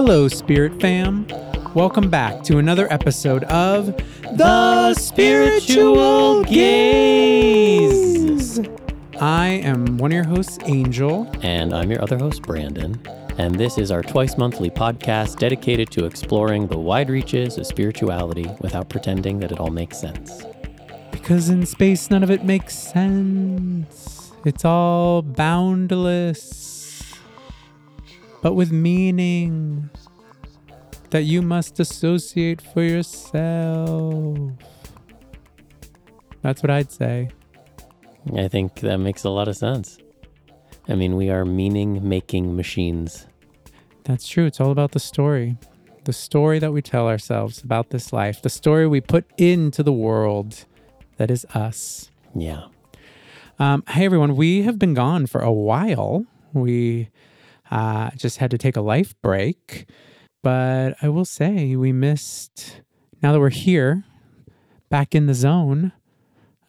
Hello, Spirit Fam. Welcome back to another episode of The Spiritual Gayz. I am one of your hosts, Angel. And I'm your other host, Brandon. And this is our twice monthly podcast dedicated to exploring the wide reaches of spirituality without pretending that it all makes sense. Because in space, none of it makes sense. It's all boundless, but with meaning that you must associate for yourself. That's what I'd say. I think that makes a lot of sense. I mean, we are meaning making machines. That's true. It's all about the story. The story that we tell ourselves about this life, the story we put into the world that is us. Yeah. Um, hey, everyone. We have been gone for a while. We uh, just had to take a life break. But I will say, we missed, now that we're here, back in the zone,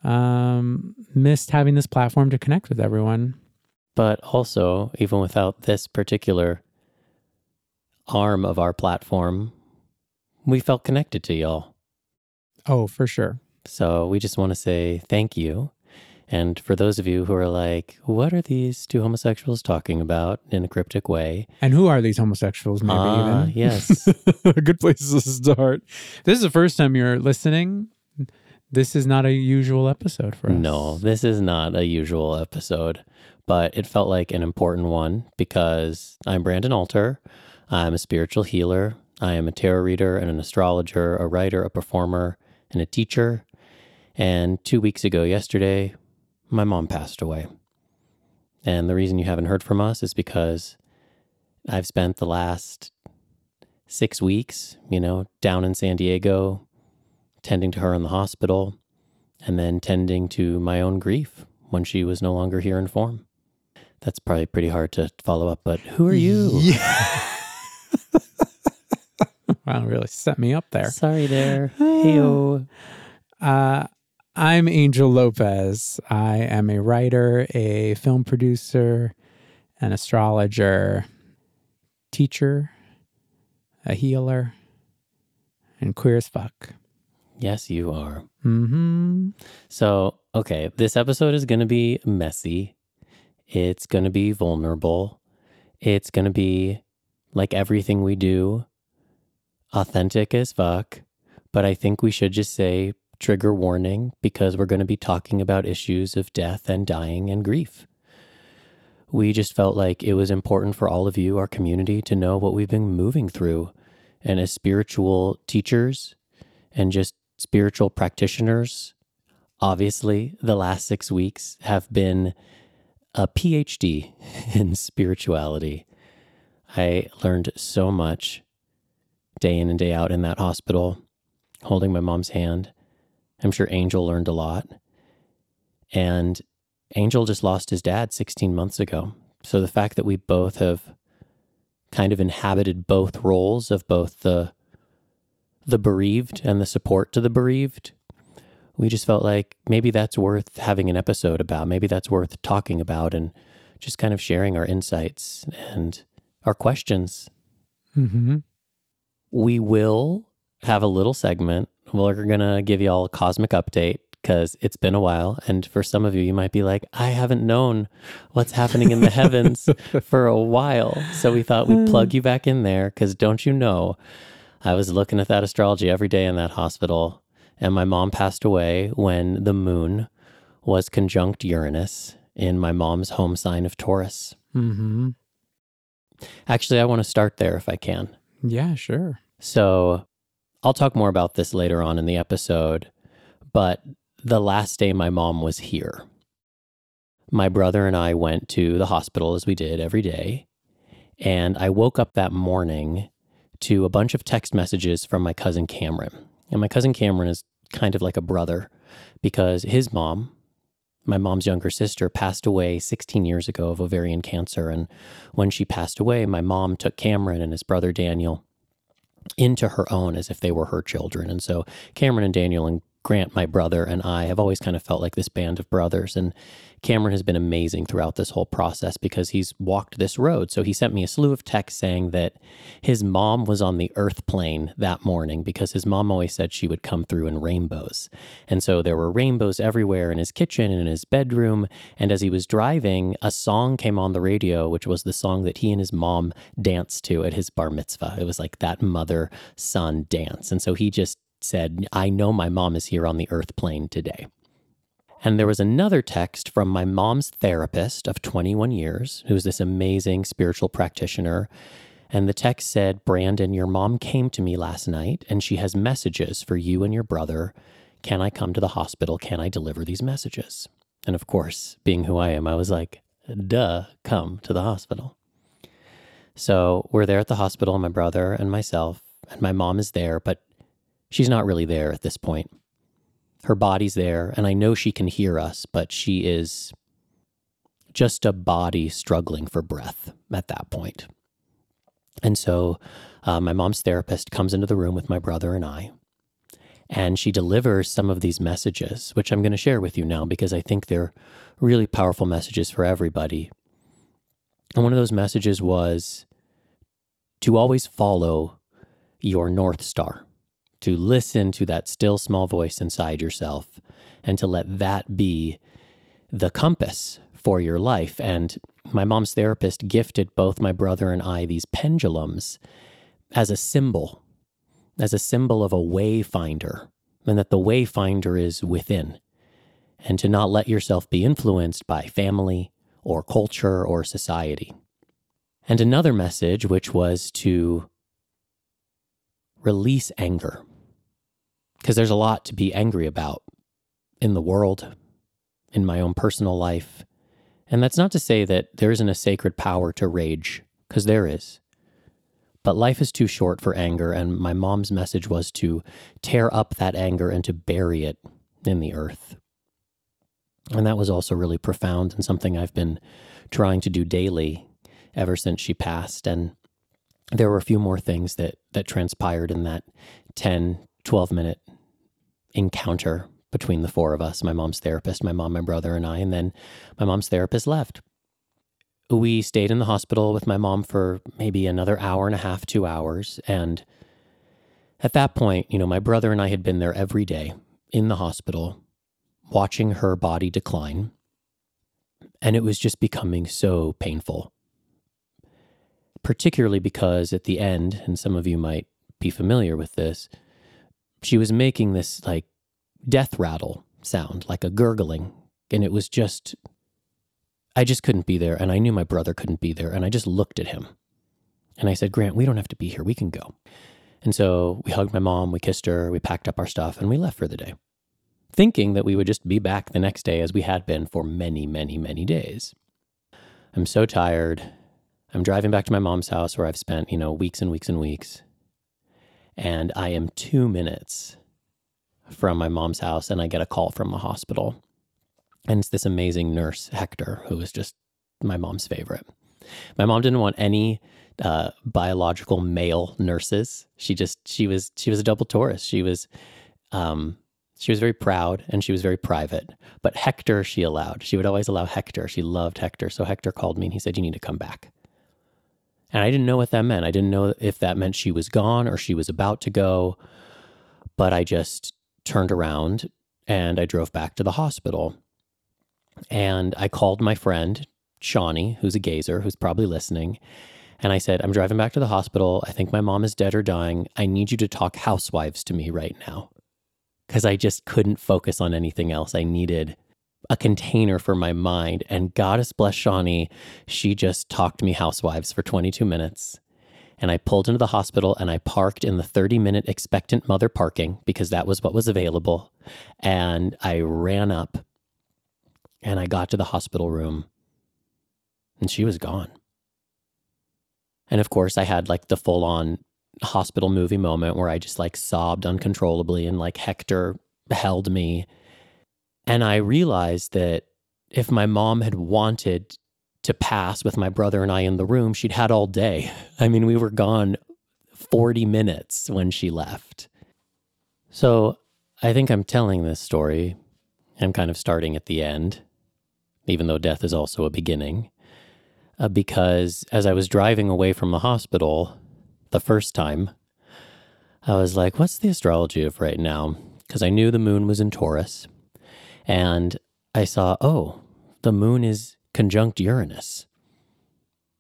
um, missed having this platform to connect with everyone. But also, even without this particular arm of our platform, we felt connected to y'all. Oh, for sure. So we just want to say thank you. And for those of you who are like, what are these two homosexuals talking about in a cryptic way? And who are these homosexuals, maybe Ah, even? yes. a good place to start. This is the first time you're listening. This is not a usual episode for us. No, this is not a usual episode, but it felt like an important one because I'm Brandon Alter. I'm a spiritual healer. I am a tarot reader and an astrologer, a writer, a performer, and a teacher. And two weeks ago, yesterday, my mom passed away. And the reason you haven't heard from us is because I've spent the last six weeks, you know, down in San Diego, tending to her in the hospital, and then tending to my own grief when she was no longer here in form. That's probably pretty hard to follow up, but who are you? Yeah. wow, really set me up there. Sorry there. Heyo. Uh, I'm Angel Lopez. I am a writer, a film producer, an astrologer, teacher, a healer, and queer as fuck. Yes, you are. Mm-hmm. So, okay, this episode is going to be messy. It's going to be vulnerable. It's going to be like everything we do, authentic as fuck. But I think we should just say trigger warning because we're going to be talking about issues of death and dying and grief. We just felt like it was important for all of you, our community, to know what we've been moving through. And as spiritual teachers and just spiritual practitioners, obviously, the last six weeks have been a PhD in spirituality. I learned so much day in and day out in that hospital, holding my mom's hand. I'm sure Angel learned a lot. And Angel just lost his dad 16 months ago. So the fact that we both have kind of inhabited both roles of both the the bereaved and the support to the bereaved, we just felt like maybe that's worth having an episode about. Maybe that's worth talking about and just kind of sharing our insights and our questions. Mm-hmm. We will have a little segment. We're going to give you all a cosmic update because it's been a while. And for some of you, you might be like, I haven't known what's happening in the heavens for a while. So we thought we'd plug you back in there because don't you know, I was looking at that astrology every day in that hospital. And my mom passed away when the moon was conjunct Uranus in my mom's home sign of Taurus. Mm-hmm. Actually, I want to start there if I can. Yeah, sure. So I'll talk more about this later on in the episode, but the last day my mom was here, my brother and I went to the hospital as we did every day. And I woke up that morning to a bunch of text messages from my cousin Cameron. And my cousin Cameron is kind of like a brother because his mom, my mom's younger sister, passed away 16 years ago of ovarian cancer. And when she passed away, my mom took Cameron and his brother Daniel into her own as if they were her children. And so Cameron and Daniel and Grant, my brother, and I have always kind of felt like this band of brothers. And Cameron has been amazing throughout this whole process because he's walked this road. So he sent me a slew of texts saying that his mom was on the earth plane that morning because his mom always said she would come through in rainbows. And so there were rainbows everywhere in his kitchen and in his bedroom. And as he was driving, a song came on the radio, which was the song that he and his mom danced to at his bar mitzvah. It was like that mother son dance. And so he just said, I know my mom is here on the earth plane today. And there was another text from my mom's therapist of 21 years, who's this amazing spiritual practitioner. And the text said, Brandon, your mom came to me last night and she has messages for you and your brother. Can I come to the hospital? Can I deliver these messages? And of course, being who I am, I was like, duh, come to the hospital. So we're there at the hospital, my brother and myself, and my mom is there, but She's not really there at this point. Her body's there, and I know she can hear us, but she is just a body struggling for breath at that point. And so uh, my mom's therapist comes into the room with my brother and I, and she delivers some of these messages, which I'm going to share with you now because I think they're really powerful messages for everybody. And one of those messages was to always follow your North Star to listen to that still small voice inside yourself and to let that be the compass for your life. And my mom's therapist gifted both my brother and I these pendulums as a symbol, as a symbol of a wayfinder, and that the wayfinder is within, and to not let yourself be influenced by family or culture or society. And another message, which was to release anger because there's a lot to be angry about in the world, in my own personal life. And that's not to say that there isn't a sacred power to rage, because there is. But life is too short for anger, and my mom's message was to tear up that anger and to bury it in the earth. And that was also really profound and something I've been trying to do daily ever since she passed. And there were a few more things that that transpired in that 10 12 minute encounter between the four of us my mom's therapist, my mom, my brother, and I. And then my mom's therapist left. We stayed in the hospital with my mom for maybe another hour and a half, two hours. And at that point, you know, my brother and I had been there every day in the hospital, watching her body decline. And it was just becoming so painful, particularly because at the end, and some of you might be familiar with this, she was making this like death rattle sound, like a gurgling. And it was just, I just couldn't be there. And I knew my brother couldn't be there. And I just looked at him. And I said, Grant, we don't have to be here. We can go. And so we hugged my mom, we kissed her, we packed up our stuff, and we left for the day, thinking that we would just be back the next day as we had been for many, many, many days. I'm so tired. I'm driving back to my mom's house where I've spent, you know, weeks and weeks and weeks and I am two minutes from my mom's house, and I get a call from the hospital. And it's this amazing nurse, Hector, who is just my mom's favorite. My mom didn't want any uh, biological male nurses. She just she was she was a double Taurus. She was um, she was very proud and she was very private. But Hector she allowed. She would always allow Hector. She loved Hector. So Hector called me and he said, "You need to come back." And I didn't know what that meant. I didn't know if that meant she was gone or she was about to go. But I just turned around and I drove back to the hospital. And I called my friend, Shawnee, who's a gazer, who's probably listening. And I said, I'm driving back to the hospital. I think my mom is dead or dying. I need you to talk housewives to me right now. Because I just couldn't focus on anything else. I needed a container for my mind. And goddess bless Shawnee, she just talked me housewives for 22 minutes. And I pulled into the hospital and I parked in the 30 minute expectant mother parking because that was what was available. And I ran up and I got to the hospital room and she was gone. And of course, I had like the full on hospital movie moment where I just like sobbed uncontrollably and like Hector held me and I realized that if my mom had wanted to pass with my brother and I in the room, she'd had all day. I mean, we were gone 40 minutes when she left. So I think I'm telling this story. I'm kind of starting at the end, even though death is also a beginning. Uh, because as I was driving away from the hospital the first time, I was like, what's the astrology of right now? Because I knew the moon was in Taurus. And I saw, oh, the moon is conjunct Uranus.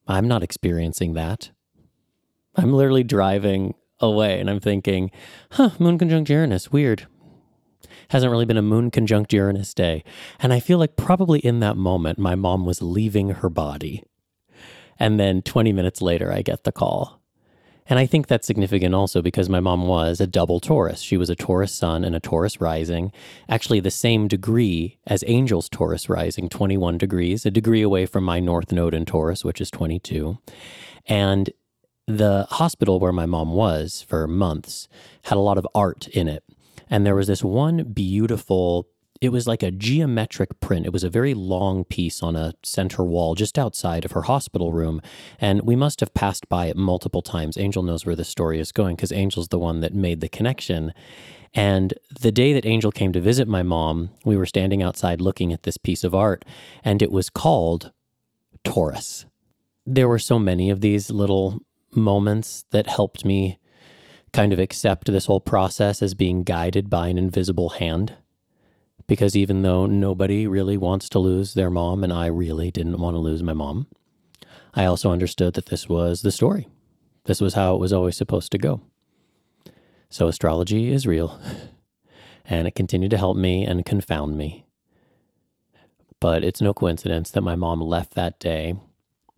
I'm not experiencing that. I'm literally driving away and I'm thinking, huh, moon conjunct Uranus, weird. Hasn't really been a moon conjunct Uranus day. And I feel like probably in that moment, my mom was leaving her body. And then 20 minutes later, I get the call. And I think that's significant also because my mom was a double Taurus. She was a Taurus sun and a Taurus rising, actually the same degree as Angel's Taurus rising, 21 degrees, a degree away from my North Node in Taurus, which is 22. And the hospital where my mom was for months had a lot of art in it. And there was this one beautiful it was like a geometric print. It was a very long piece on a center wall just outside of her hospital room. And we must have passed by it multiple times. Angel knows where the story is going because Angel's the one that made the connection. And the day that Angel came to visit my mom, we were standing outside looking at this piece of art, and it was called Taurus. There were so many of these little moments that helped me kind of accept this whole process as being guided by an invisible hand because even though nobody really wants to lose their mom, and I really didn't want to lose my mom, I also understood that this was the story. This was how it was always supposed to go. So astrology is real, and it continued to help me and confound me. But it's no coincidence that my mom left that day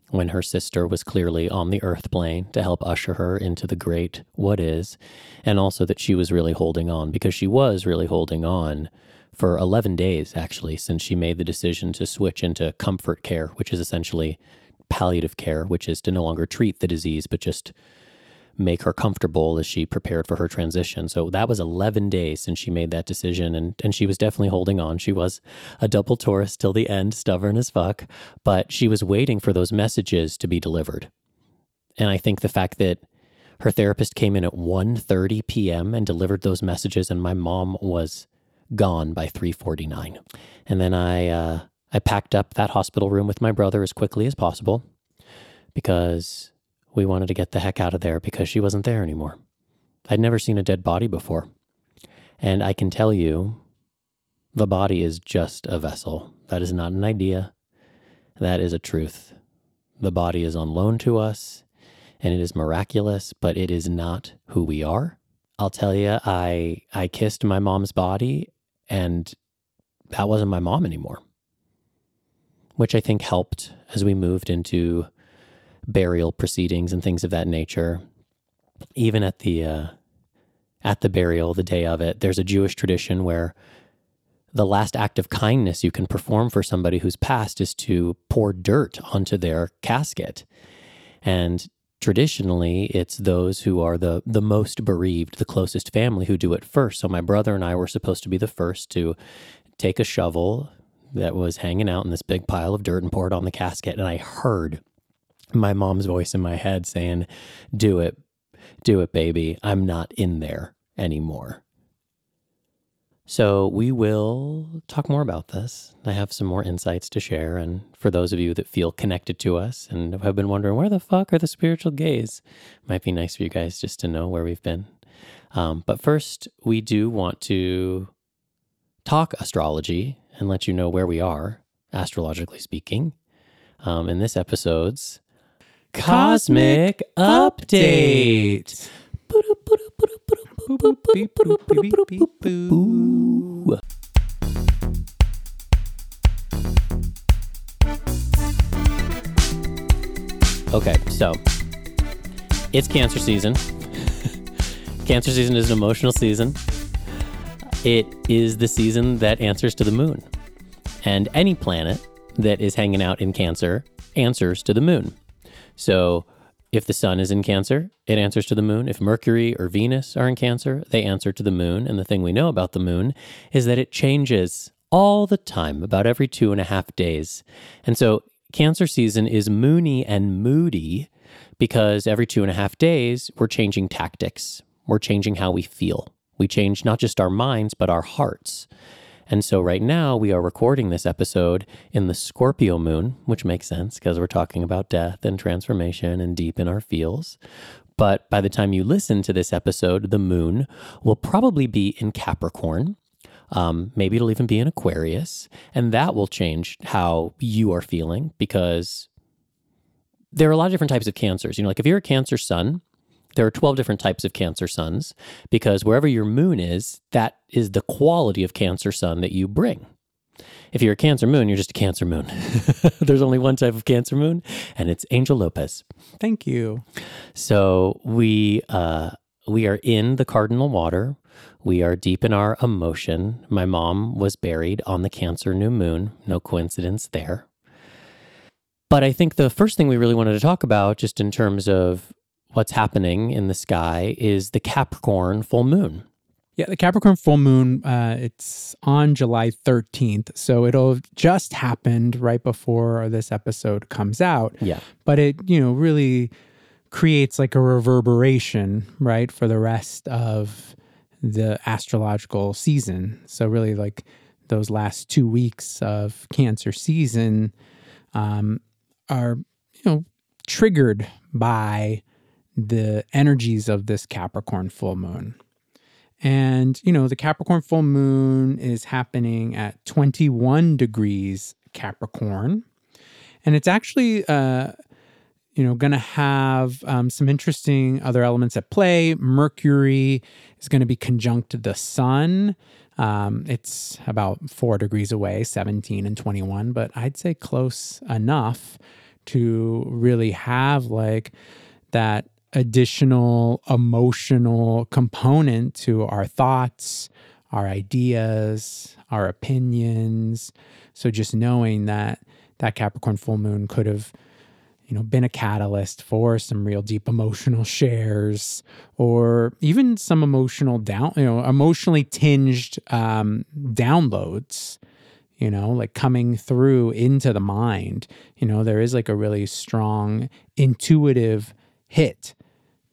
when her sister was clearly on the earth plane to help usher her into the great what is, and also that she was really holding on because she was really holding on for 11 days, actually, since she made the decision to switch into comfort care, which is essentially palliative care, which is to no longer treat the disease, but just make her comfortable as she prepared for her transition. So that was 11 days since she made that decision. And, and she was definitely holding on. She was a double Taurus till the end, stubborn as fuck, but she was waiting for those messages to be delivered. And I think the fact that her therapist came in at 1.30 p.m. and delivered those messages and my mom was gone by 3:49. And then I uh, I packed up that hospital room with my brother as quickly as possible because we wanted to get the heck out of there because she wasn't there anymore. I'd never seen a dead body before. And I can tell you, the body is just a vessel. That is not an idea. That is a truth. The body is on loan to us and it is miraculous, but it is not who we are. I'll tell you, I I kissed my mom's body and that wasn't my mom anymore, which I think helped as we moved into burial proceedings and things of that nature. Even at the uh, at the burial, the day of it, there's a Jewish tradition where the last act of kindness you can perform for somebody who's passed is to pour dirt onto their casket. And traditionally it's those who are the the most bereaved the closest family who do it first. So my brother and i were supposed to be the first to take a shovel that was hanging out in this big pile of dirt and pour it on the casket and i heard my mom's voice in my head saying do it do it baby. I'm not in there anymore so we will talk more about this. I have some more insights to share. And for those of you that feel connected to us and have been wondering where the fuck are the spiritual gays, might be nice for you guys just to know where we've been. Um, but first, we do want to talk astrology and let you know where we are, astrologically speaking. Um, in this episode's Cosmic Update. Okay, so it's cancer season. cancer season is an emotional season. It is the season that answers to the moon. And any planet that is hanging out in Cancer answers to the moon. So if the sun is in Cancer, it answers to the moon. If Mercury or Venus are in Cancer, they answer to the moon. And the thing we know about the moon is that it changes all the time, about every two and a half days. And so Cancer season is moony and moody because every two and a half days, we're changing tactics, we're changing how we feel, We change not just our minds, but our hearts. And so right now we are recording this episode in the Scorpio moon, which makes sense because we're talking about death and transformation and deep in our feels. But by the time you listen to this episode, the moon will probably be in Capricorn. Um, maybe it'll even be in Aquarius. And that will change how you are feeling because there are a lot of different types of cancers. You know, like if you're a Cancer sun, there are 12 different types of Cancer suns because wherever your moon is, that is the quality of Cancer sun that you bring. If you're a Cancer moon, you're just a Cancer moon. There's only one type of Cancer moon, and it's Angel Lopez. Thank you. So we uh, we are in the cardinal water. We are deep in our emotion. My mom was buried on the Cancer new moon. No coincidence there. But I think the first thing we really wanted to talk about, just in terms of what's happening in the sky, is the Capricorn full moon. Yeah, the Capricorn full moon, uh, it's on July 13th. So it'll just happened right before this episode comes out. Yeah. But it, you know, really creates like a reverberation, right, for the rest of the astrological season. So really like those last two weeks of Cancer season um, are, you know, triggered by the energies of this Capricorn full moon. And, you know, the Capricorn full moon is happening at 21 degrees Capricorn. And it's actually, uh, you know, going to have um, some interesting other elements at play. Mercury is going to be conjunct the sun. Um, it's about four degrees away, 17 and 21, but I'd say close enough to really have like that additional emotional component to our thoughts, our ideas, our opinions. So just knowing that that Capricorn full moon could have you know been a catalyst for some real deep emotional shares or even some emotional down you know emotionally tinged um, downloads you know like coming through into the mind you know there is like a really strong intuitive hit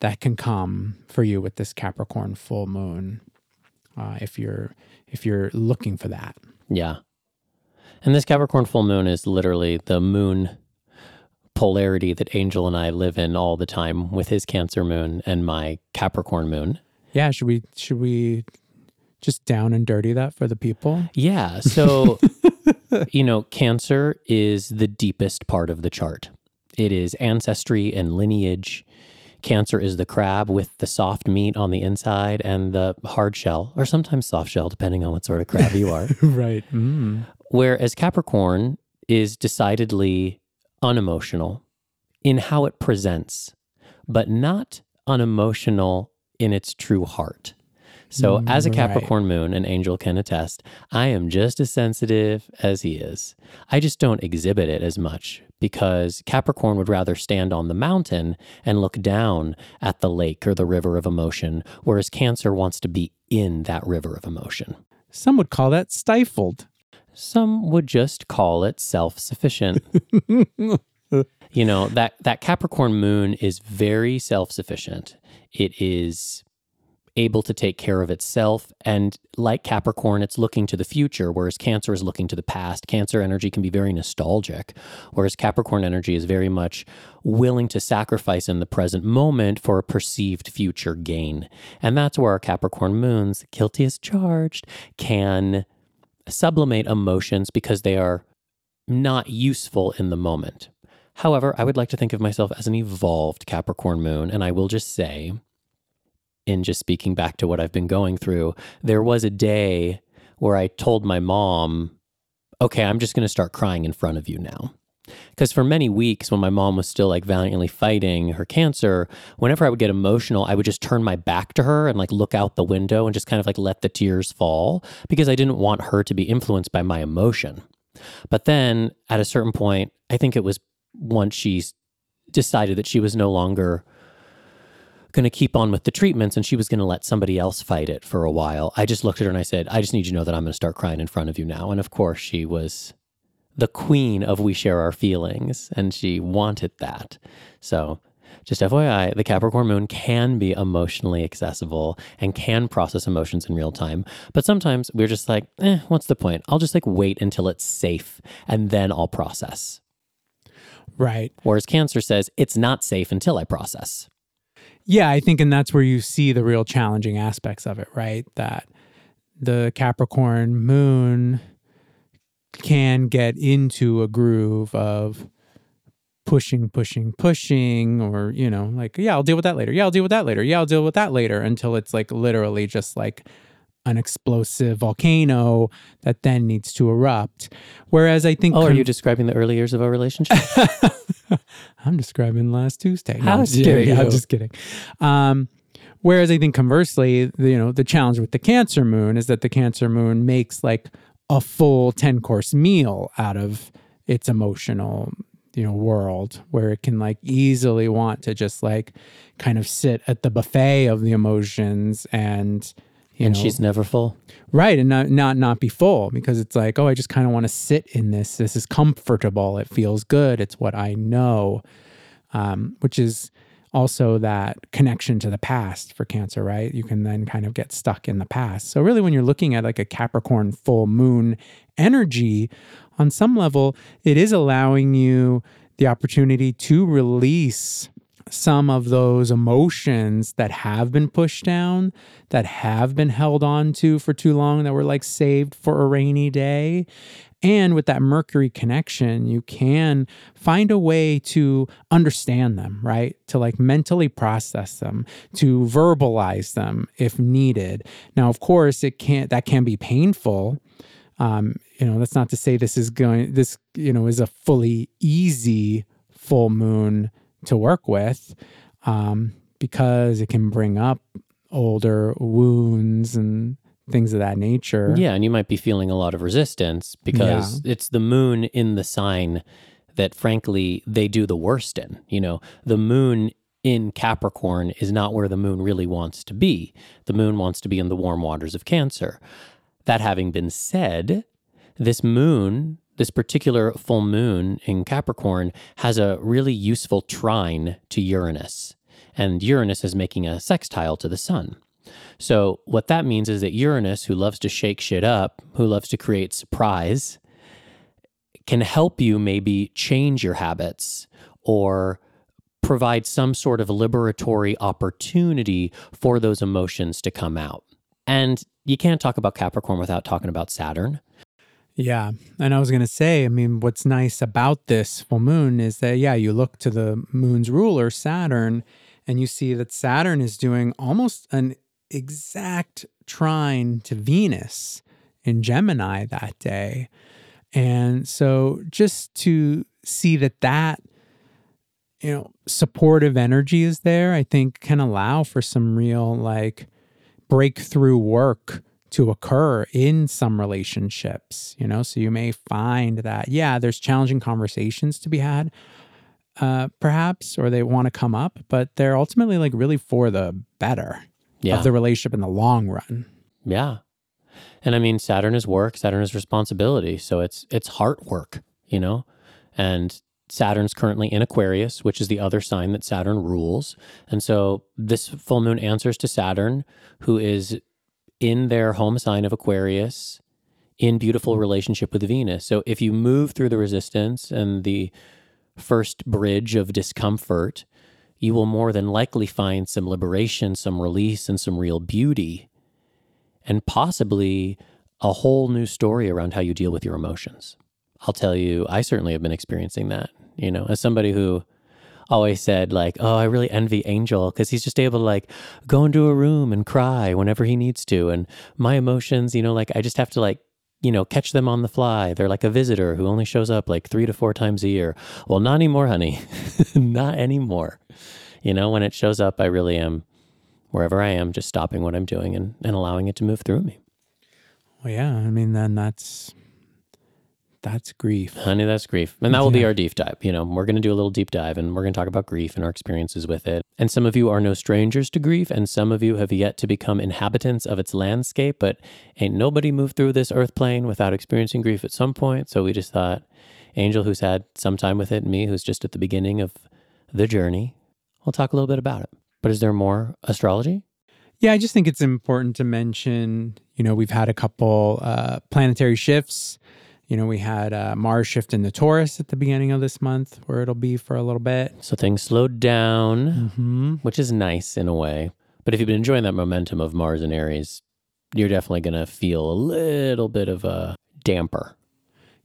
that can come for you with this Capricorn full moon, uh, if you're if you're looking for that. Yeah. And this Capricorn full moon is literally the moon polarity that Angel and I live in all the time with his Cancer moon and my Capricorn moon. Yeah, should we should we just down and dirty that for the people? Yeah. So, you know, Cancer is the deepest part of the chart. It is ancestry and lineage. Cancer is the crab with the soft meat on the inside and the hard shell, or sometimes soft shell, depending on what sort of crab you are. right. Mm. Whereas Capricorn is decidedly unemotional in how it presents, but not unemotional in its true heart. So, as a mm, Right. Capricorn moon, an angel can attest, I am just as sensitive as he is. I just don't exhibit it as much because Capricorn would rather stand on the mountain and look down at the lake or the river of emotion, whereas Cancer wants to be in that river of emotion. Some would call that stifled. Some would just call it self sufficient. you know, that, that Capricorn moon is very self sufficient. It is able to take care of itself. And like Capricorn, it's looking to the future, whereas Cancer is looking to the past. Cancer energy can be very nostalgic, whereas Capricorn energy is very much willing to sacrifice in the present moment for a perceived future gain. And that's where our Capricorn moons, guilty as charged, can sublimate emotions because they are not useful in the moment. However, I would like to think of myself as an evolved Capricorn moon, and I will just say, in just speaking back to what I've been going through, there was a day where I told my mom, okay, I'm just going to start crying in front of you now. Because for many weeks, when my mom was still like valiantly fighting her cancer, whenever I would get emotional, I would just turn my back to her and like look out the window and just kind of like let the tears fall because I didn't want her to be influenced by my emotion. But then at a certain point, I think it was once she decided that she was no longer going to keep on with the treatments and she was going to let somebody else fight it for a while. I just looked at her and I said, I just need you to know that I'm going to start crying in front of you now. And of course, she was the queen of We Share Our Feelings and she wanted that. So just FYI, the Capricorn moon can be emotionally accessible and can process emotions in real time. But sometimes we're just like, eh, what's the point? I'll just like wait until it's safe and then I'll process. Right. Whereas Cancer says, it's not safe until I process. Yeah, I think, and that's where you see the real challenging aspects of it, right? That the Capricorn moon can get into a groove of pushing, pushing, pushing, or, you know, like, yeah, I'll deal with that later. Yeah, I'll deal with that later. Yeah, I'll deal with that later until it's like literally just like an explosive volcano that then needs to erupt. Whereas I think. Oh, are you describing the early years of our relationship? I'm describing last Tuesday. How I'm just kidding. I'm just kidding. Um, whereas I think conversely, the- you know, the challenge with the Cancer Moon is that the Cancer Moon makes like a full ten course meal out of its emotional, you know, world where it can like easily want to just like kind of sit at the buffet of the emotions and. And know, she's never full. right and not not not be full because it's like oh i just kind of want to sit in this this is comfortable it feels good it's what i know. Um, which is also that connection to the past for cancer right? You can then kind of get stuck in the past. So really when you're looking at like a capricorn full moon energy on some level it is allowing you the opportunity to release some of those emotions that have been pushed down, that have been held on to for too long, that were like saved for a rainy day. And with that Mercury connection, you can find a way to understand them, right? To like mentally process them, to verbalize them if needed. Now, of course, it can't, that can be painful. Um, you know, that's not to say this is going, this, you know, is a fully easy full moon to work with um, because it can bring up older wounds and things of that nature. Yeah, and you might be feeling a lot of resistance because it's the moon in the sign that frankly they do the worst in. You know, the moon in Capricorn is not where the moon really wants to be. The moon wants to be in the warm waters of Cancer. That having been said, this moon, this particular full moon in Capricorn, has a really useful trine to Uranus. And Uranus is making a sextile to the sun. So, what that means is that Uranus, who loves to shake shit up, who loves to create surprise, can help you maybe change your habits or provide some sort of liberatory opportunity for those emotions to come out. And you can't talk about Capricorn without talking about Saturn. Yeah. And I was going to say, I mean, what's nice about this full moon is that, yeah, you look to the moon's ruler, Saturn, and you see that Saturn is doing almost an exact trine to Venus in Gemini that day. And so just to see that that, you know, supportive energy is there, I think can allow for some real like breakthrough work to occur in some relationships, you know? So you may find that, yeah, there's challenging conversations to be had, uh, perhaps, or they want to come up, but they're ultimately like really for the better Yeah. of the relationship in the long run. Yeah. And I mean Saturn is work, Saturn is responsibility. So it's it's heart work, you know? And Saturn's currently in Aquarius, which is the other sign that Saturn rules. And so this full moon answers to Saturn, who is in their home sign of Aquarius in beautiful relationship with Venus. So if you move through the resistance and the first bridge of discomfort, you will more than likely find some liberation, some release, and some real beauty and possibly a whole new story around how you deal with your emotions. I'll tell you, I certainly have been experiencing that, you know, as somebody who always said like, "Oh, I really envy Angel cuz he's just able to like go into a room and cry whenever he needs to and my emotions, you know, like I just have to like you know, catch them on the fly. They're like a visitor who only shows up like three to four times a year. Well, not anymore, honey. not anymore. You know, when it shows up, I really am wherever I am, just stopping what I'm doing and, and allowing it to move through me. Well, yeah, I mean, then that's that's grief. Honey, that's grief. And that will be our deep dive. You know, we're going to do a little deep dive and we're going to talk about grief and our experiences with it. And some of you are no strangers to grief, and some of you have yet to become inhabitants of its landscape. But ain't nobody moved through this earth plane without experiencing grief at some point. So we just thought, Angel, who's had some time with it, and me, who's just at the beginning of the journey, we'll talk a little bit about it. But is there more astrology? Yeah, I just think it's important to mention, you know, we've had a couple uh, planetary shifts. You know, we had uh, Mars shift into Taurus at the beginning of this month, where it'll be for a little bit. So things slowed down, Mm-hmm. which is nice in a way. But if you've been enjoying that momentum of Mars and Aries, you're definitely going to feel a little bit of a damper.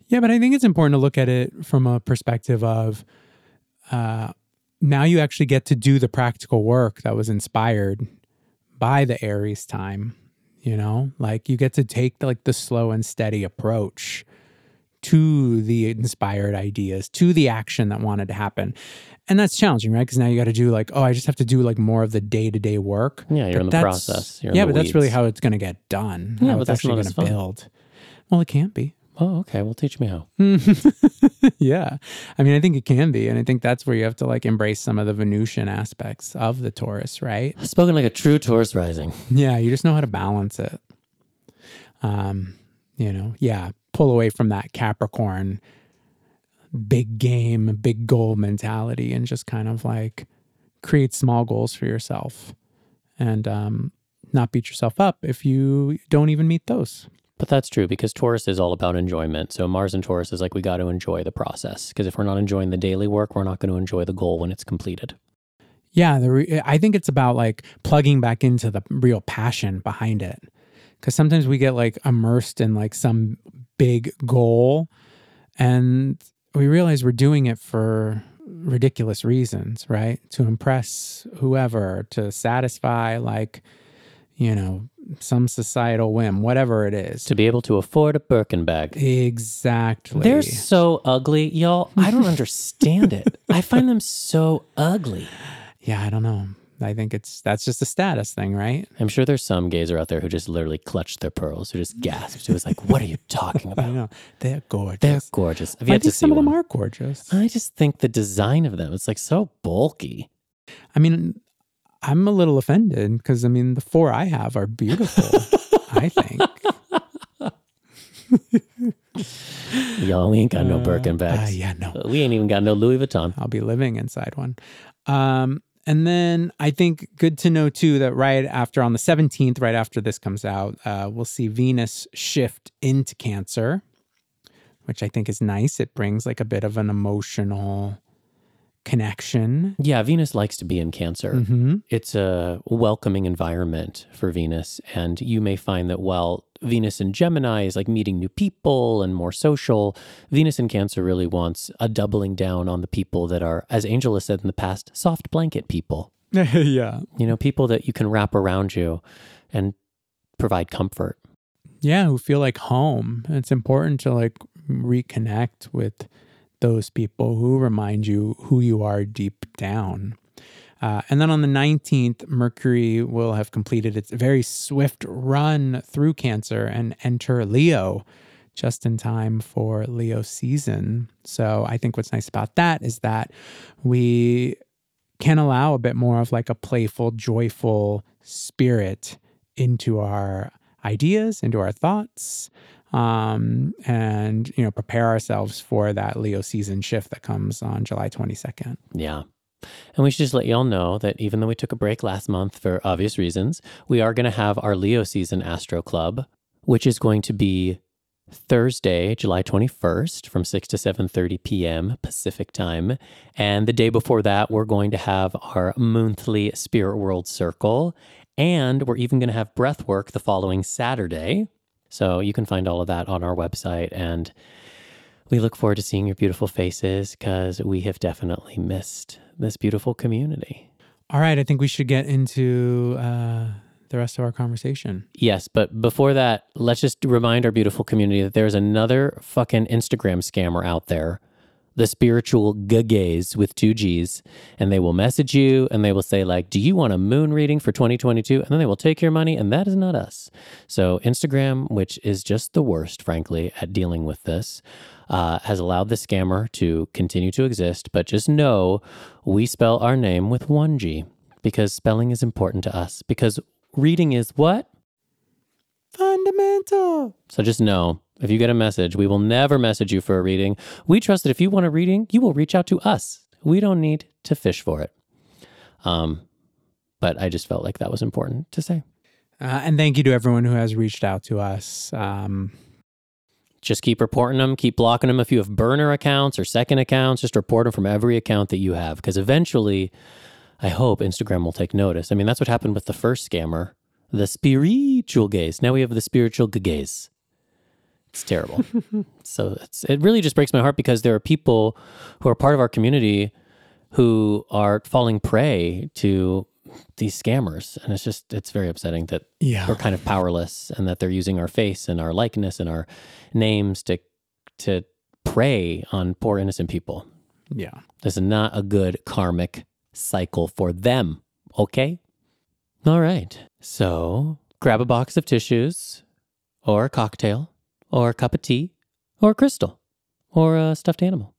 Yeah, but I think it's important to look at it from a perspective of uh, now you actually get to do the practical work that was inspired by the Aries time. You know, like you get to take the, like the slow and steady approach to the inspired ideas, to the action that wanted to happen. And that's challenging, right? Because now you got to do like, oh, I just have to do like more of the day to day work. Yeah, you're But in the process. You're yeah, the but that's really how it's going to get done. Yeah, how but it's that's actually going to build. Well, it can't be. Oh, okay. Well, teach me how. yeah. I mean, I think it can be. And I think that's where you have to like embrace some of the Venusian aspects of the Taurus, right? Spoken like a true Taurus rising. Yeah. You just know how to balance it. Um, you know, yeah. Pull away from that Capricorn big game, big goal mentality and just kind of like create small goals for yourself and um, not beat yourself up if you don't even meet those. But that's true because Taurus is all about enjoyment. So Mars and Taurus is like we got to enjoy the process because if we're not enjoying the daily work, we're not going to enjoy the goal when it's completed. Yeah, the re- I think it's about like plugging back into the real passion behind it. Cuz sometimes we get like immersed in like some big goal and we realize we're doing it for ridiculous reasons, right? To impress whoever, to satisfy like you know, some societal whim, whatever it is. To be able to afford a Birkin bag. Exactly. They're so ugly, y'all. I don't understand it. I find them so ugly. yeah, I don't know. I think it's that's just a status thing, right? I'm sure there's some gays out there who just literally clutched their pearls, who just gasped. It was like, what are you talking I about? know. They're gorgeous. They're gorgeous. I've I think see some of one. them are gorgeous. I just think the design of them, it's like so bulky. I mean, I'm a little offended because I mean the four I have are beautiful. I think. Y'all, we ain't got no Uh, Birkin uh, yeah, no. We ain't even got no Louis Vuitton. I'll be living inside one. Um, and then I think good to know too that right after on the 17th, right after this comes out, uh, we'll see Venus shift into Cancer, which I think is nice. It brings like a bit of an emotional connection. Yeah, Venus likes to be in Cancer. hmm It's a welcoming environment for Venus. And you may find that while Venus in Gemini is like meeting new people and more social, Venus in Cancer really wants a doubling down on the people that are, as Angel has said in the past, soft blanket people. yeah. You know, people that you can wrap around you and provide comfort. yeah who feel like home it's important to like reconnect with those people who remind you who you are deep down. Uh, and then on the 19th mercury will have completed its very swift run through cancer and enter leo just in time for leo season. So i think what's nice about that is that we can allow a bit more of like a playful joyful spirit into our ideas, into our thoughts, um, and you know, prepare ourselves for that Leo season shift that comes on July 22nd. Yeah. And we should just let y'all know that even though we took a break last month for obvious reasons, we are going to have our Leo season Astro Club, which is going to be Thursday, July 21st from 6 to 7:30 p.m. Pacific time. And the day before that, we're going to have our monthly Spirit World Circle, and we're even going to have breath work the following Saturday. So you can find all of that on our website and we look forward to seeing your beautiful faces because we have definitely missed this beautiful community. All right, I think we should get into uh, the rest of our conversation. Yes, but before that, let's just remind our beautiful community that there's another fucking Instagram scammer out there, the spiritual gays with two G's, and they will message you and they will say, like, do you want a moon reading for 2022? And then they will take your money, and that is not us. So, Instagram, which is just the worst, frankly, at dealing with this, uh, has allowed the scammer to continue to exist. But just know we spell our name with one G because spelling is important to us. Because reading is what? Fundamental. So just know if you get a message, we will never message you for a reading. We trust that if you want a reading, you will reach out to us. We don't need to fish for it. Um, but I just felt like that was important to say. Uh, and thank you to everyone who has reached out to us. Um, just keep reporting them, keep blocking them. If you have burner accounts or second accounts, just report them from every account that you have. Because eventually, I hope Instagram will take notice. I mean, that's what happened with the first scammer, the spiritual gays. Now we have the spiritual gays. It's terrible. so it's, it really just breaks my heart because there are people who are part of our community who are falling prey to these scammers and it's just it's very upsetting that yeah. we're kind of powerless and that they're using our face and our likeness and our names to to prey on poor innocent people Yeah. this is not a good karmic cycle for them okay all right so grab a box of tissues or a cocktail or a cup of tea or a crystal or a stuffed animal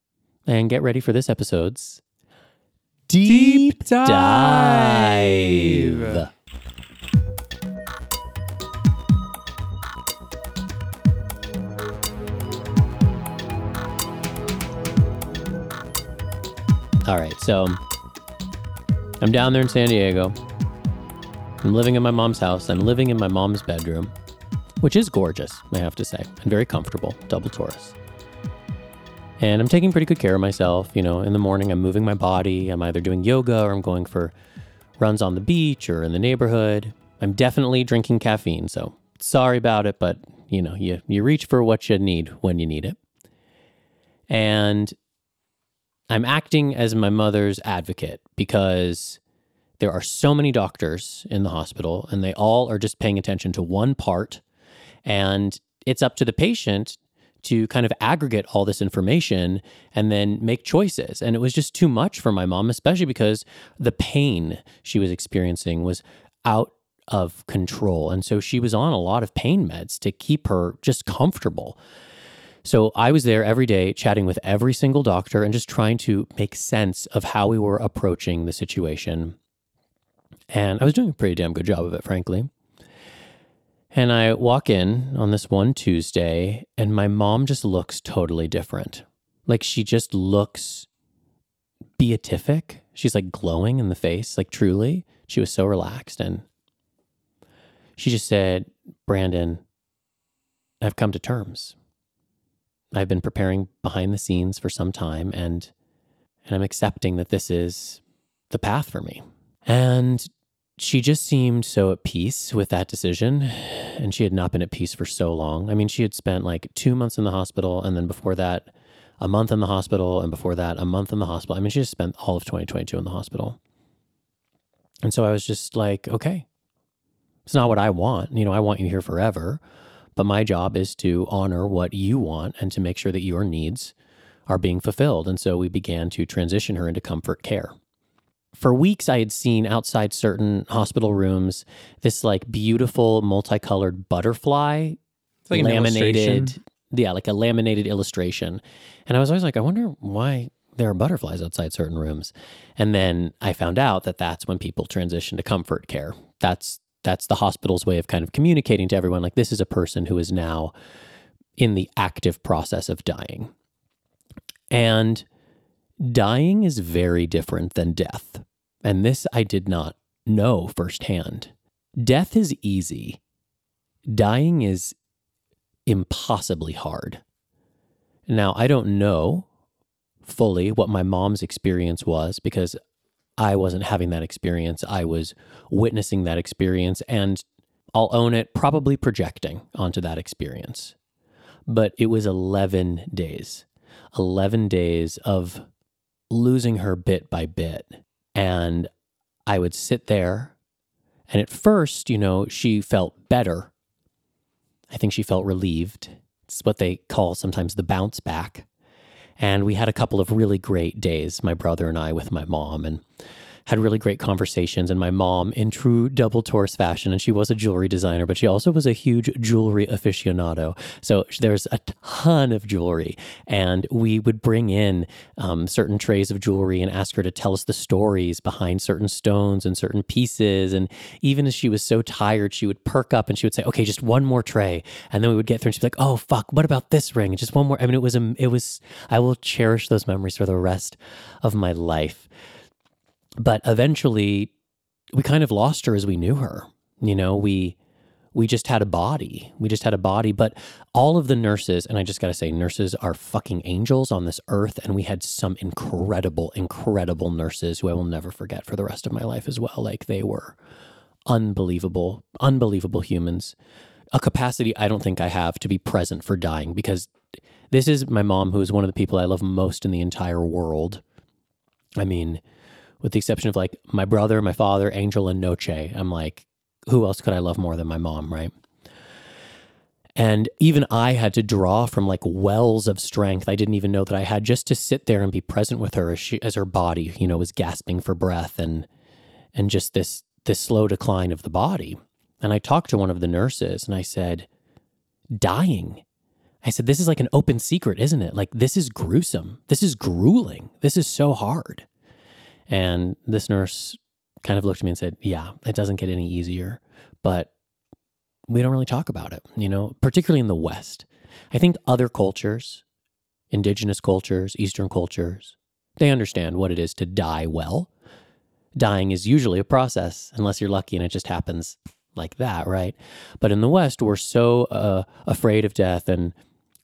and get ready for this episode's Deep dive. dive. All right, so I'm down there in San Diego. I'm living in my mom's house. I'm living in my mom's bedroom, which is gorgeous, I have to say, and very comfortable, double Taurus. And I'm taking pretty good care of myself. You know, in the morning, I'm moving my body. I'm either doing yoga or I'm going for runs on the beach or in the neighborhood. I'm definitely drinking caffeine, so sorry about it, but you know, you, you reach for what you need when you need it. And I'm acting as my mother's advocate because there are so many doctors in the hospital and they all are just paying attention to one part. And it's up to the patient to kind of aggregate all this information and then make choices. And it was just too much for my mom, especially because the pain she was experiencing was out of control. And so she was on a lot of pain meds to keep her just comfortable. So I was there every day chatting with every single doctor and just trying to make sense of how we were approaching the situation. And I was doing a pretty damn good job of it, frankly. And I walk in on this one Tuesday, and my mom just looks totally different. Like she just looks beatific. She's like glowing in the face, like truly. She was so relaxed. And she just said, Brandon, I've come to terms. I've been preparing behind the scenes for some time and and I'm accepting that this is the path for me. And she just seemed so at peace with that decision and she had not been at peace for so long. I mean, she had spent like 2 months in the hospital and then before that a month in the hospital and before that a month in the hospital. I mean, she just spent all of 2022 in the hospital. And so I was just like, okay. It's not what I want. You know, I want you here forever. But my job is to honor what you want and to make sure that your needs are being fulfilled. And so we began to transition her into comfort care. For weeks, I had seen outside certain hospital rooms this like beautiful multicolored butterfly like laminated, yeah, like a laminated illustration. And I was always like, I wonder why there are butterflies outside certain rooms. And then I found out that that's when people transition to comfort care. That's that's the hospital's way of kind of communicating to everyone like this is a person who is now in the active process of dying. And dying is very different than death. And this I did not know firsthand. Death is easy. Dying is impossibly hard. Now, I don't know fully what my mom's experience was because I wasn't having that experience. I was witnessing that experience and I'll own it, probably projecting onto that experience. But it was 11 days, 11 days of losing her bit by bit. And I would sit there. And at first, you know, she felt better. I think she felt relieved. It's what they call sometimes the bounce back. And we had a couple of really great days, my brother and I, with my mom, and had really great conversations. And my mom, in true double Taurus fashion, and she was a jewelry designer, but she also was a huge jewelry aficionado. So there's a ton of jewelry. And we would bring in um, certain trays of jewelry and ask her to tell us the stories behind certain stones and certain pieces. And even as she was so tired, she would perk up and she would say, okay, just one more tray. And then we would get through and she'd be like, oh, fuck, what about this ring? And just one more. I mean, it was, a, it was, I will cherish those memories for the rest of my life. But eventually we kind of lost her as we knew her. You know, we we just had a body. We just had a body, but all of the nurses, and I just got to say nurses are fucking angels on this earth and we had some incredible incredible nurses who I will never forget for the rest of my life as well. Like they were unbelievable, unbelievable humans. A capacity I don't think I have to be present for dying because this is my mom who is one of the people I love most in the entire world. I mean, with the exception of like my brother, my father, Angel, and Noche. I'm like, who else could I love more than my mom, right? And even I had to draw from like wells of strength I didn't even know that I had just to sit there and be present with her as she as her body, you know, was gasping for breath and and just this this slow decline of the body. And I talked to one of the nurses and I said, dying. I said, this is like an open secret, isn't it? Like, this is gruesome. This is grueling. This is so hard. And this nurse kind of looked at me and said, Yeah, it doesn't get any easier, but we don't really talk about it, you know, particularly in the West. I think other cultures, indigenous cultures, Eastern cultures, they understand what it is to die well. Dying is usually a process, unless you're lucky and it just happens like that, right? But in the West, we're so uh, afraid of death and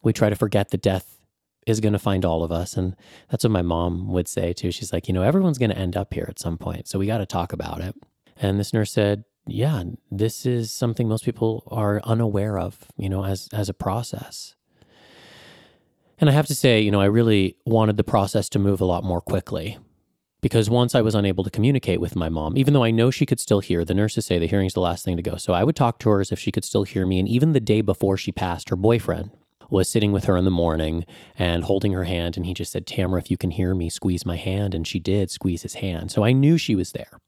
we try to forget that death is going to find all of us. And that's what my mom would say too. She's like, you know, everyone's going to end up here at some point. So we got to talk about it. And this nurse said, yeah, this is something most people are unaware of, you know, as, as a process. And I have to say, you know, I really wanted the process to move a lot more quickly because once I was unable to communicate with my mom, even though I know she could still hear, the nurses say the hearing's the last thing to go. So I would talk to her as if she could still hear me. And even the day before she passed, her boyfriend was sitting with her in the morning and holding her hand. And he just said, Tamara, if you can hear me, squeeze my hand. And she did squeeze his hand. So I knew she was there.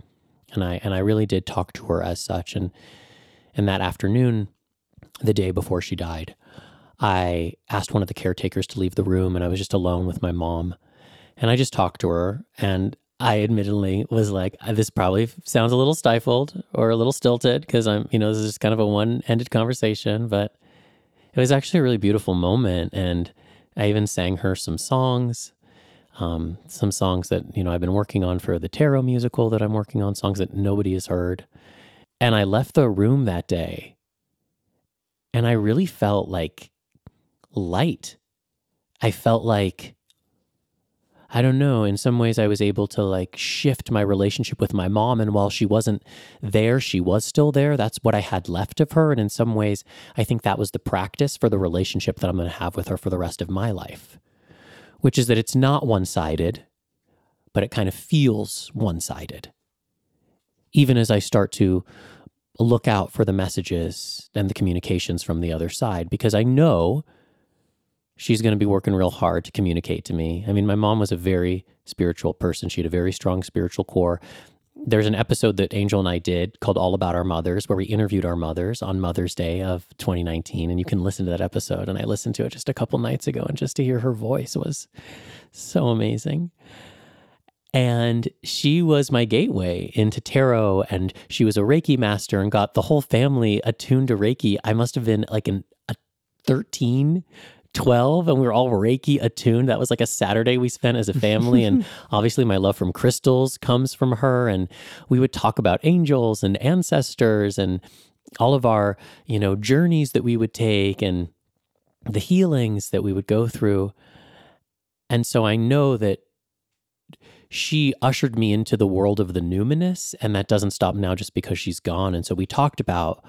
And I, and I really did talk to her as such. And, and that afternoon, the day before she died, I asked one of the caretakers to leave the room and I was just alone with my mom. And I just talked to her. And I admittedly was like, uh, this probably sounds a little stifled or a little stilted because I'm, you know, this is just kind of a one ended conversation. But it was actually a really beautiful moment. And I even sang her some songs, um, some songs that, you know, I've been working on for the tarot musical that I'm working on, songs that nobody has heard. And I left the room that day and I really felt like light. I felt like I don't know, in some ways I was able to like shift my relationship with my mom. And while she wasn't there, she was still there. That's what I had left of her. And in some ways, I think that was the practice for the relationship that I'm going to have with her for the rest of my life, which is that it's not one sided, but it kind of feels one sided. Even as I start to look out for the messages and the communications from the other side, because I know she's going to be working real hard to communicate to me. I mean, my mom was a very spiritual person. She had a very strong spiritual core. There's an episode that Angel and I did called All About Our Mothers, where we interviewed our mothers on Mother's Day of 2019. And you can listen to that episode. And I listened to it just a couple nights ago, and just to hear her voice was so amazing. And she was my gateway into tarot. And she was a Reiki master and got the whole family attuned to Reiki. I must have been like an, a 13 12 and we were all Reiki attuned. That was like a Saturday we spent as a family. and obviously, my love from crystals comes from her. And we would talk about angels and ancestors and all of our, you know, journeys that we would take and the healings that we would go through. And so I know that she ushered me into the world of the numinous. And that doesn't stop now just because she's gone. And so we talked about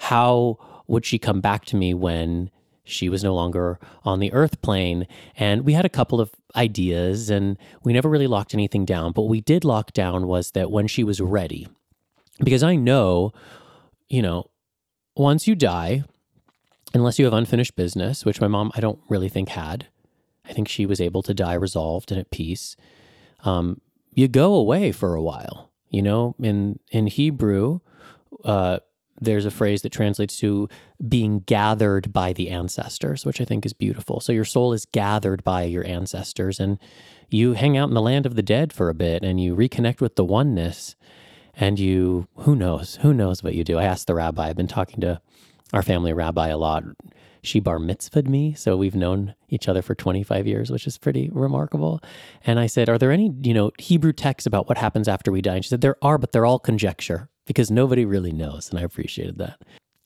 how would she come back to me when she was no longer on the earth plane. And we had a couple of ideas and we never really locked anything down. But what we did lock down was that when she was ready, because I know, you know, once you die, unless you have unfinished business, which my mom, I don't really think had, I think she was able to die resolved and at peace. Um, you go away for a while. You know, in in Hebrew, uh, there's a phrase that translates to being gathered by the ancestors, which I think is beautiful. So your soul is gathered by your ancestors, and you hang out in the land of the dead for a bit and you reconnect with the oneness. And you, who knows, who knows what you do? I asked the rabbi, I've been talking to our family rabbi a lot she bar mitzvahed me. So we've known each other for 25 years, which is pretty remarkable. And I said, Are there any, you know, Hebrew texts about what happens after we die? And she said, There are, but they're all conjecture because nobody really knows. And I appreciated that.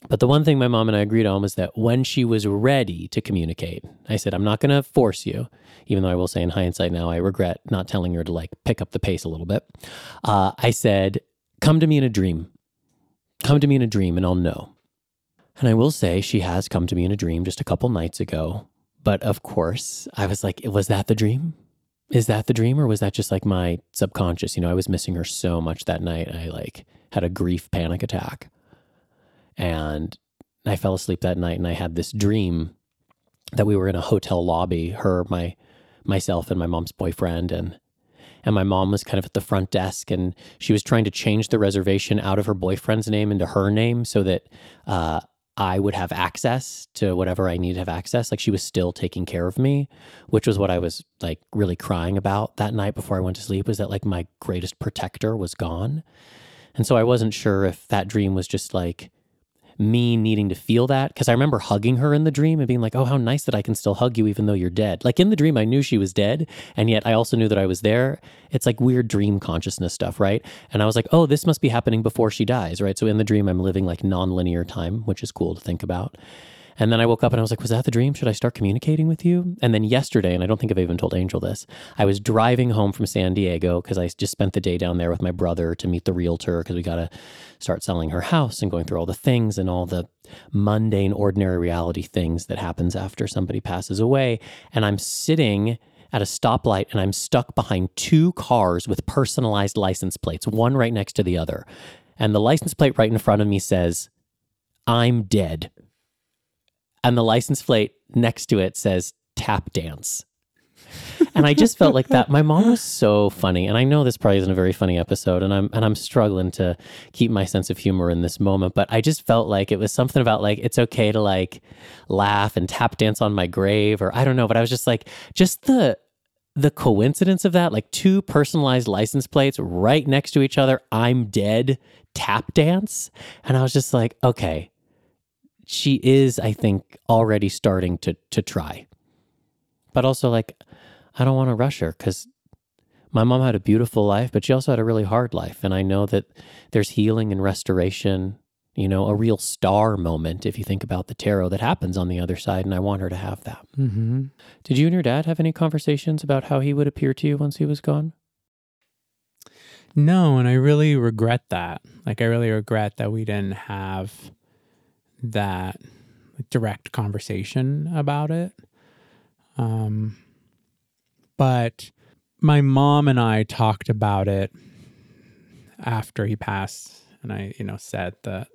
But the one thing my mom and I agreed on was that when she was ready to communicate, I said, I'm not going to force you, even though I will say in hindsight now, I regret not telling her to like pick up the pace a little bit. Uh, I said, Come to me in a dream. Come to me in a dream and I'll know. And I will say she has come to me in a dream just a couple nights ago. But of course, I was like, was that the dream? Is that the dream or was that just like my subconscious? You know, I was missing her so much that night. I like had a grief panic attack. And I fell asleep that night and I had this dream that we were in a hotel lobby, her, my myself and my mom's boyfriend and and my mom was kind of at the front desk and she was trying to change the reservation out of her boyfriend's name into her name so that uh, I would have access to whatever I need to have access. Like she was still taking care of me, which was what I was like really crying about that night before I went to sleep was that like my greatest protector was gone. And so I wasn't sure if that dream was just like me needing to feel that because I remember hugging her in the dream and being like, "Oh, how nice that I can still hug you even though you're dead." Like in the dream I knew she was dead, and yet I also knew that I was there. It's like weird dream consciousness stuff, right? And I was like, "Oh, this must be happening before she dies," right? So in the dream I'm living like non-linear time, which is cool to think about. And then I woke up and I was like, was that the dream? Should I start communicating with you? And then yesterday, and I don't think I've even told Angel this, I was driving home from San Diego because I just spent the day down there with my brother to meet the realtor because we got to start selling her house and going through all the things and all the mundane, ordinary reality things that happens after somebody passes away. And I'm sitting at a stoplight and I'm stuck behind two cars with personalized license plates, one right next to the other. And the license plate right in front of me says, I'm dead and the license plate next to it says tap dance. and I just felt like that. My mom was so funny, and I know this probably isn't a very funny episode, and I'm and I'm struggling to keep my sense of humor in this moment. But I just felt like it was something about like it's okay to like laugh and tap dance on my grave, or I don't know. But I was just like, just the the coincidence of that, like two personalized license plates right next to each other. I'm dead. Tap dance, and I was just like, okay, she is, I think, already starting to to try. But also, like, I don't want to rush her because my mom had a beautiful life, but she also had a really hard life, and I know that there's healing and restoration. You know, a real star moment if you think about the tarot that happens on the other side, and I want her to have that. Mm-hmm. Did you and your dad have any conversations about how he would appear to you once he was gone? No, and I really regret that. Like, I really regret that we didn't have that direct conversation about it. Um, but my mom and I talked about it after he passed, and I, you know, said that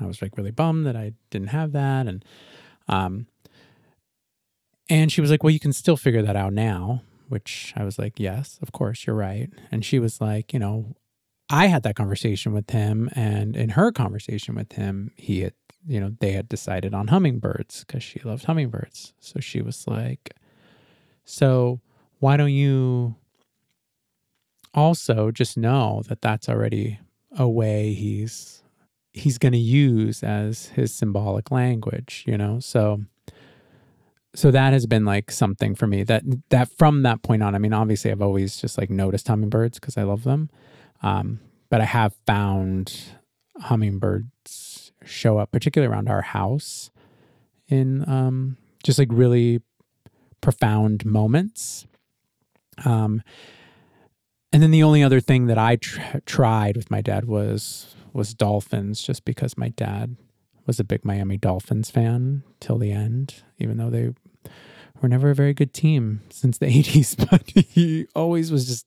I was like really bummed that I didn't have that, and um, and she was like, "Well, you can still figure that out now." Which I was like, "Yes, of course, you're right." And she was like, "You know, I had that conversation with him, and in her conversation with him, he had, you know, they had decided on hummingbirds because she loved hummingbirds. So she was like, So why don't you also just know that that's already a way he's he's going to use as his symbolic language you know so so that has been like something for me that that from that point on i mean obviously i've always just like noticed hummingbirds because i love them um, but I have found hummingbirds show up, particularly around our house, in um, just like really profound moments. Um, and then the only other thing that I tr- tried with my dad was was dolphins, just because my dad was a big Miami Dolphins fan till the end, even though they were never a very good team since the 80s, but he always was just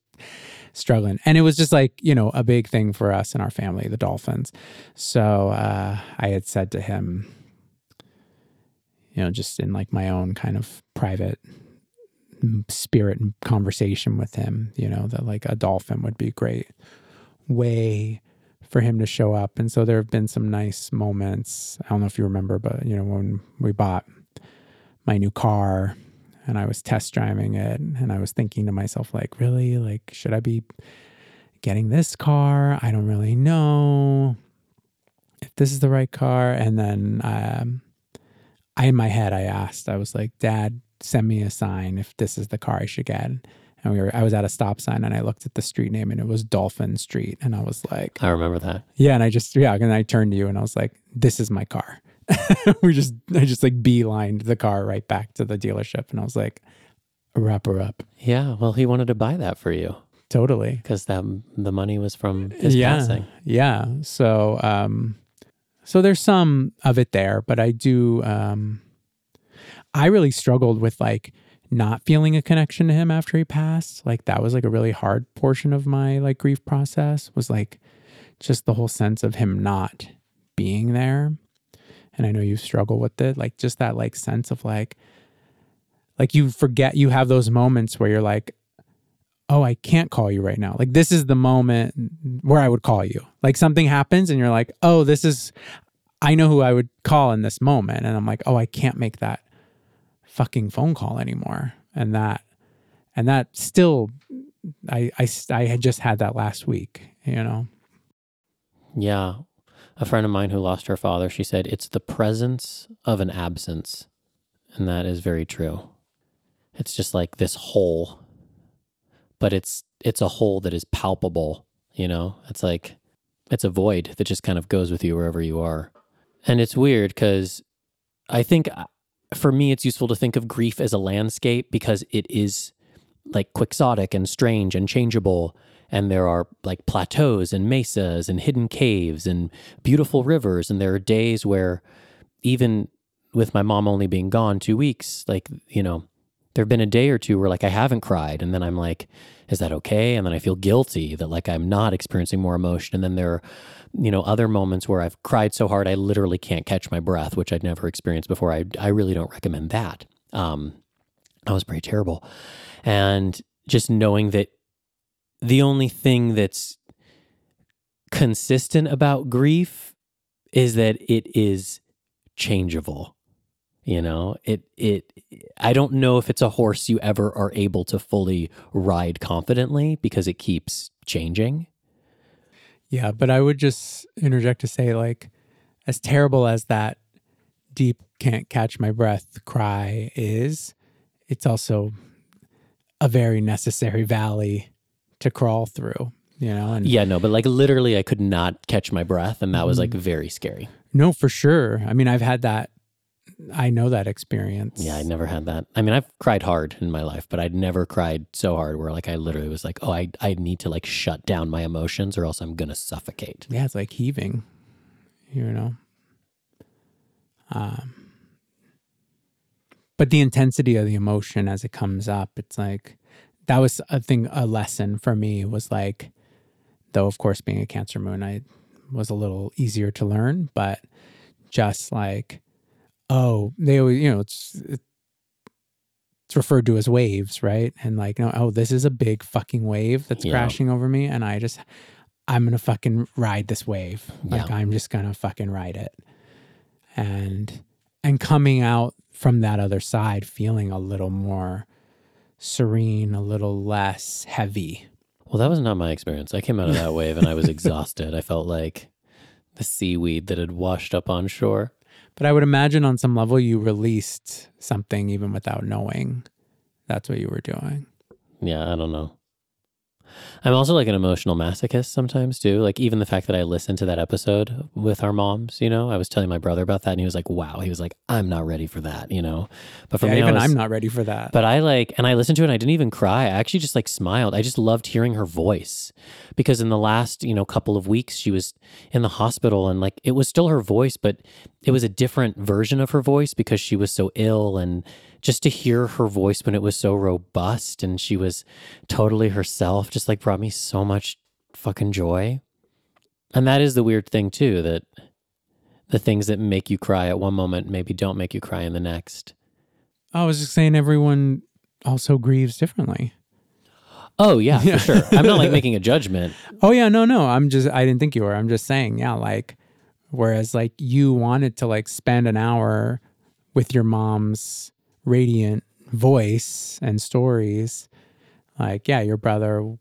struggling. And it was just like, you know, a big thing for us and our family, the Dolphins. So uh, I had said to him, you know, just in like my own kind of private spirit and conversation with him, you know, that like a dolphin would be a great way for him to show up. And so there have been some nice moments. I don't know if you remember, but you know, when we bought my new car and I was test driving it and I was thinking to myself like really like should I be getting this car? I don't really know if this is the right car and then um, I in my head I asked, I was like, Dad, send me a sign if this is the car I should get. And we were I was at a stop sign and I looked at the street name and it was Dolphin Street. And I was like, I remember that. Yeah, and I just yeah, and I turned to you and I was like, This is my car. we just I just like beelined the car right back to the dealership and I was like, wrap her up. Yeah, well, he wanted to buy that for you Totally. because that the money was from his yeah. passing. Yeah. So um so there's some of it there, but I do um I really struggled with like not feeling a connection to him after he passed. Like that was like a really hard portion of my like grief process was like just the whole sense of him not being there. And I know you struggle with it, like just that like sense of like like you forget you have those moments where you're like oh, I can't call you right now. Like this is the moment where I would call you. Like something happens and you're like, oh, this is, I know who I would call in this moment. And I'm like, oh, I can't make that fucking phone call anymore. And that, and that still, I, I, I had just had that last week, you know? Yeah. A friend of mine who lost her father, she said, it's the presence of an absence. And that is very true. It's just like this hole, but it's it's a hole that is palpable, you know? It's like it's a void that just kind of goes with you wherever you are. And it's weird cuz I think uh, for me it's useful to think of grief as a landscape because it is like quixotic and strange and changeable and there are like plateaus and mesas and hidden caves and beautiful rivers. And there are days where even with my mom only being gone 2 weeks like you know there've been a day or two where like I haven't cried. And then I'm like is that okay? And then I feel guilty that like I'm not experiencing more emotion. And then there are you know other moments where I've cried so hard I literally can't catch my breath which I'd never experienced before. I I really don't recommend that. Um that was pretty terrible. And just knowing that the only thing that's consistent about grief is that it is changeable you know it it i don't know if it's a horse you ever are able to fully ride confidently because it keeps changing Yeah. But I would just interject to say, like, as terrible as that deep can't catch my breath cry is, it's also a very necessary valley to crawl through, you know? And yeah no but like literally i could not catch my breath and that was like very scary no, for sure. I mean, I've had that, I know that experience. yeah i never had that i mean i've cried hard in my life but i'd never cried so hard where like i literally was like oh i, I need to like shut down my emotions or else i'm gonna suffocate yeah, it's like heaving, you know. Um, but the intensity of the emotion as it comes up, it's like that was a thing, a lesson for me was like, though of course being a Cancer moon, I was a little easier to learn, but just like, oh, they always, you know, it's it's referred to as waves, right? And like, no, oh, this is a big fucking wave that's Yeah. crashing over me, and I just I'm gonna fucking ride this wave. Like I'm just gonna fucking ride it. And and coming out from that other side feeling a little more serene, a little less heavy. Well, that was not my experience. I came out of that wave and I was exhausted. I felt like the seaweed that had washed up on shore. But I would imagine on some level you released something even without knowing that's what you were doing. Yeah, I don't know. I'm also like an emotional masochist sometimes too. Like even the fact that I listened to that episode with our moms, you know, I was telling my brother about that and he was like, "Wow." He was like, "I'm not ready for that," you know. But for yeah, me, even was- I'm not ready for that. But I like, and I listened to it and I didn't even cry. I actually just like smiled. I just loved hearing her voice because in the last, you know, couple of weeks, she was in the hospital and like it was still her voice, but it was a different version of her voice because she was so ill. And just to hear her voice when it was so robust and she was totally herself just like brought me so much fucking joy. And that is the weird thing too that the things that make you cry at one moment maybe don't make you cry in the next. I was just saying everyone also grieves differently. Oh yeah, Yeah. for sure. I'm not like making a judgment. Oh yeah, no, no. I'm just I didn't think you were. I'm just saying, yeah, like whereas like you wanted to like spend an hour with your mom's radiant voice and stories, like yeah, your brother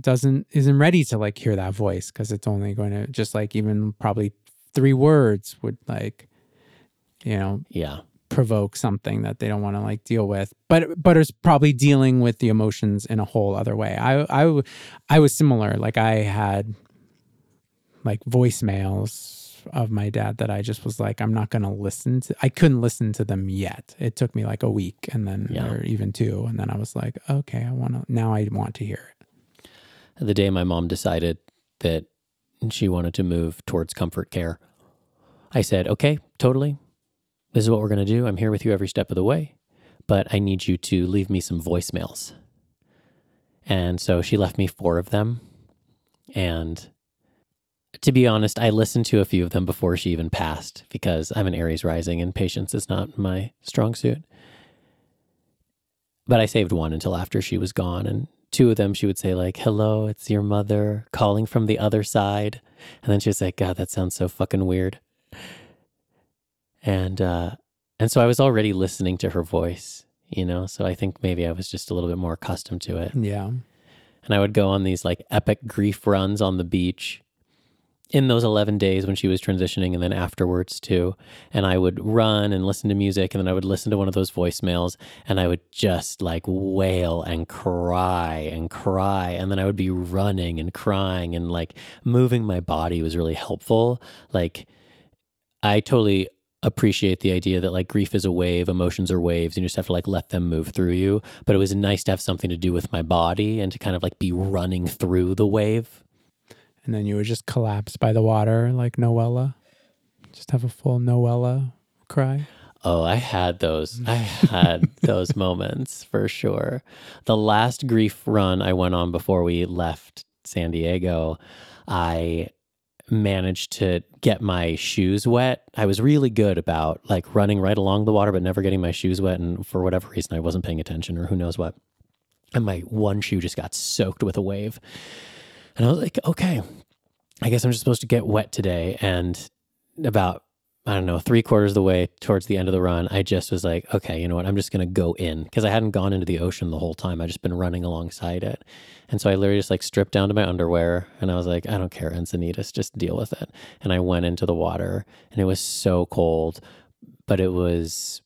doesn't isn't ready to like hear that voice because it's only going to just like even probably three words would like you know, Yeah. provoke something that they don't want to like deal with. But but it's probably dealing with the emotions in a whole other way. I i i was similar. Like i had like voicemails of my dad that i just was like i'm not going to listen to i couldn't listen to them yet it took me like a week and then Yeah. or even two and then i was like okay i want to now i want to hear it The day my mom decided that she wanted to move towards comfort care, I said, okay, totally. This is what we're going to do. I'm here with you every step of the way, but I need you to leave me some voicemails. And so she left me four of them. And to be honest, I listened to a few of them before she even passed because I'm an Aries rising and patience is not my strong suit. But I saved one until after she was gone. And two of them, she would say, like, hello, it's your mother calling from the other side. And then she was like, God, that sounds so fucking weird. And, uh, and so I was already listening to her voice, you know? So I think maybe I was just a little bit more accustomed to it. yeah And I would go on these like epic grief runs on the beach in those 11 days when she was transitioning and then afterwards too. And I would run and listen to music and then I would listen to one of those voicemails and I would just like wail and cry and cry. And then I would be running and crying and like moving my body was really helpful. Like I totally appreciate the idea that like grief is a wave, emotions are waves, and you just have to like let them move through you. But it was nice to have something to do with my body and to kind of like be running through the wave. And then you would just collapse by the water like noella just have a full noella cry Oh, I had those. I had those moments for sure. The last grief run I went on before we left San Diego, I managed to get my shoes wet. I was really good about like running right along the water, but never getting my shoes wet. And for whatever reason, I wasn't paying attention or who knows what. And my one shoe just got soaked with a wave. And I was like, okay, I guess I'm just supposed to get wet today. And about I don't know, three quarters of the way towards the end of the run, I just was like, okay, you know what? I'm just going to go in because I hadn't gone into the ocean the whole time. I just been running alongside it. And so I literally just like stripped down to my underwear and I was like, I don't care, Encinitas, just deal with it. And I went into the water and it was so cold, but it was,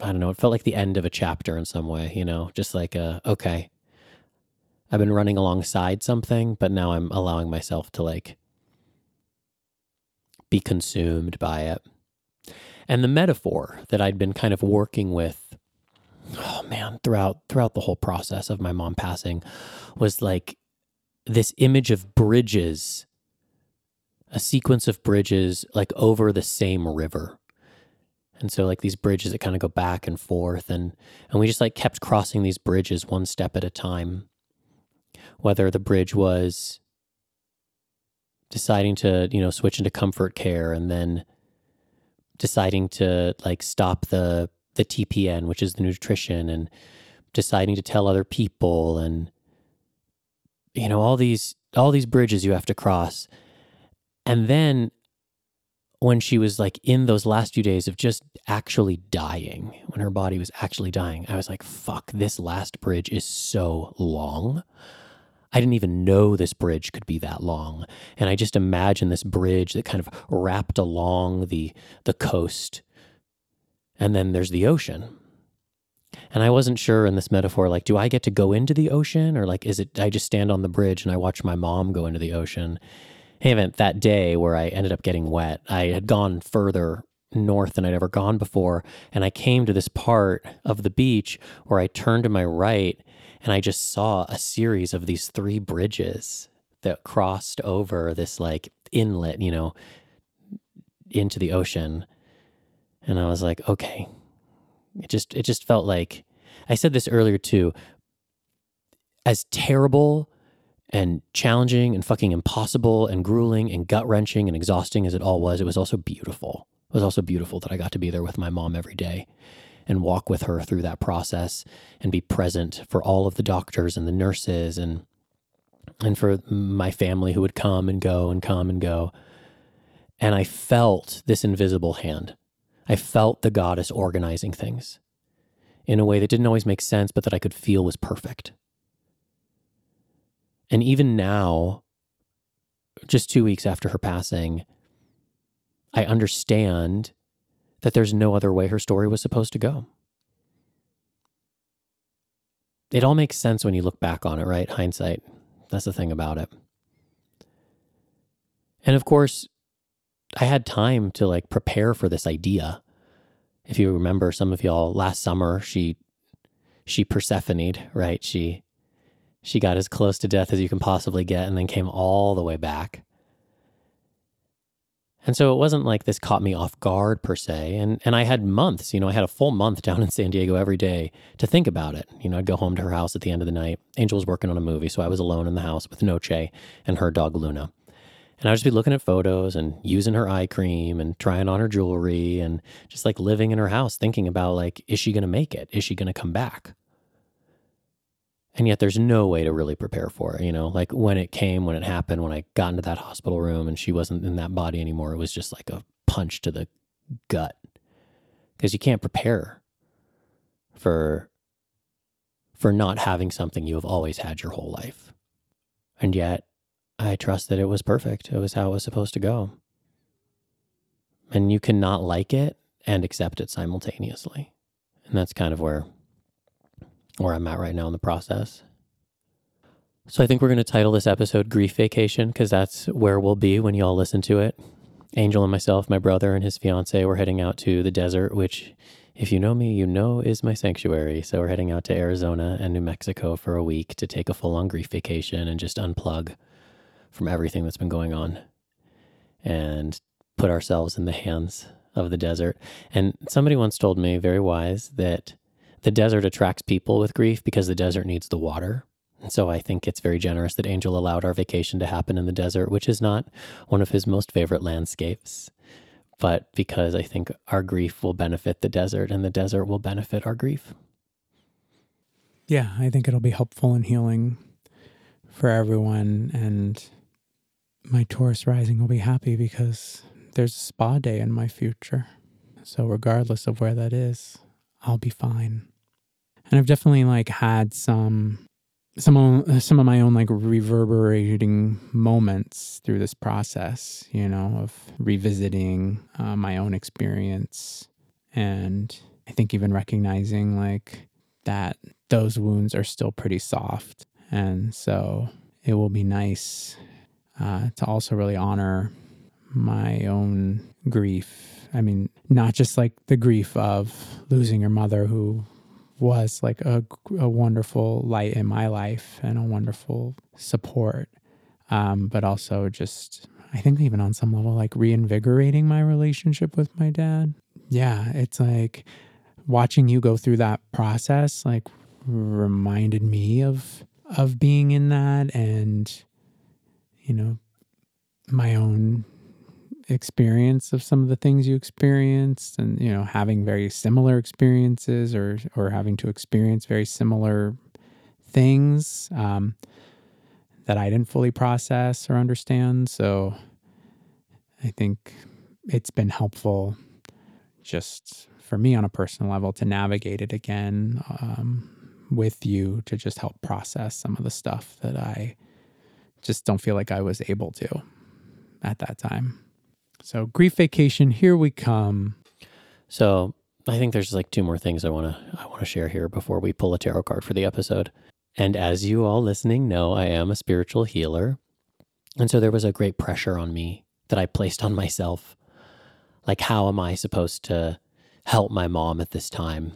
I don't know, it felt like the end of a chapter in some way, you know, just like, a, okay, I've been running alongside something, but now I'm allowing myself to like be consumed by it. And the metaphor that I'd been kind of working with, oh man, throughout throughout the whole process of my mom passing was like this image of bridges, a sequence of bridges like over the same river. And so like these bridges that kind of go back and forth and and we just like kept crossing these bridges one step at a time. Whether the bridge was deciding to you know switch into comfort care and then deciding to like stop the the TPN which is the nutrition and deciding to tell other people and you know all these all these bridges you have to cross. And then when she was like in those last few days of just actually dying when her body was actually dying i was like fuck this last bridge is so long I didn't even know this bridge could be that long. And I just imagine this bridge that kind of wrapped along the the coast. And then there's the ocean. And I wasn't sure in this metaphor, like, do I get to go into the ocean? Or like is it I just stand on the bridge and I watch my mom go into the ocean? Hey, event that day where I ended up getting wet, I had gone further north than I'd ever gone before. And I came to this part of the beach where I turned to my right and I just saw a series of these three bridges that crossed over this like inlet, you know, into the ocean. And I was like, okay. It just it just felt like I said this earlier too. As terrible and challenging and fucking impossible and grueling and gut wrenching and exhausting as it all was, it was also beautiful. It was also beautiful that I got to be there with my mom every day and walk with her through that process and be present for all of the doctors and the nurses and and for my family who would come and go and come and go. And I felt this invisible hand. I felt the goddess organizing things in a way that didn't always make sense, but that I could feel was perfect. And even now, just two weeks after her passing, I understand that there's no other way her story was supposed to go. It all makes sense when you look back on it, right? Hindsight. That's the thing about it. And of course, I had time to like prepare for this idea. If you remember, some of y'all last summer, she she Persephone'd, right? She she got as close to death as you can possibly get and then came all the way back. And so it wasn't like this caught me off guard per se. And and I had months, you know, I had a full month down in San Diego every day to think about it. You know, I'd go home to her house at the end of the night. Angel was working on a movie, so I was alone in the house with Noche and her dog Luna. And I'd just be looking at photos and using her eye cream and trying on her jewelry and just like living in her house, thinking about like, is she going to make it? Is she going to come back? And yet there's no way to really prepare for it. You know, like when it came, when it happened, when I got into that hospital room and she wasn't in that body anymore, it was just like a punch to the gut because you can't prepare for for not having something you have always had your whole life. And yet I trust that it was perfect. It was how it was supposed to go. And you cannot like it and accept it simultaneously. And that's kind of where where I'm at right now in the process. So I think we're going to title this episode Grief Vacation because that's where we'll be when you all listen to it. Angel and myself, my brother and his fiance, we're heading out to the desert, which, if you know me, you know is my sanctuary. So we're heading out to Arizona and New Mexico for a week to take a full on grief vacation and just unplug from everything that's been going on and put ourselves in the hands of the desert. And somebody once told me, very wise, that the desert attracts people with grief because the desert needs the water. And so I think it's very generous that Angel allowed our vacation to happen in the desert, which is not one of his most favorite landscapes, but because I think our grief will benefit the desert and the desert will benefit our grief. Yeah, I think it'll be helpful and healing for everyone. And my Taurus rising will be happy because there's a spa day in my future. So, regardless of where that is, I'll be fine. And I've definitely like had some some of, some of my own like reverberating moments through this process, you know, of revisiting uh, my own experience and I think even recognizing like that those wounds are still pretty soft. And so it will be nice uh, to also really honor my own grief. I mean, not just like the grief of losing your mother, who was like a, a wonderful light in my life and a wonderful support, um, but also just, I think, even on some level, like reinvigorating my relationship with my dad. Yeah, it's like watching you go through that process, like reminded me of of being in that and you know, my own experience of some of the things you experienced and you know having very similar experiences or or having to experience very similar things um, that I didn't fully process or understand so I think it's been helpful just for me on a personal level to navigate it again um, with you to just help process some of the stuff that I just don't feel like I was able to at that time. So, grief vacation, here we come. So, I think there's like two more things I want to I want to share here before we pull a tarot card for the episode. And as you all listening know, I am a spiritual healer. And so there was a great pressure on me that I placed on myself. Like how am I supposed to help my mom at this time?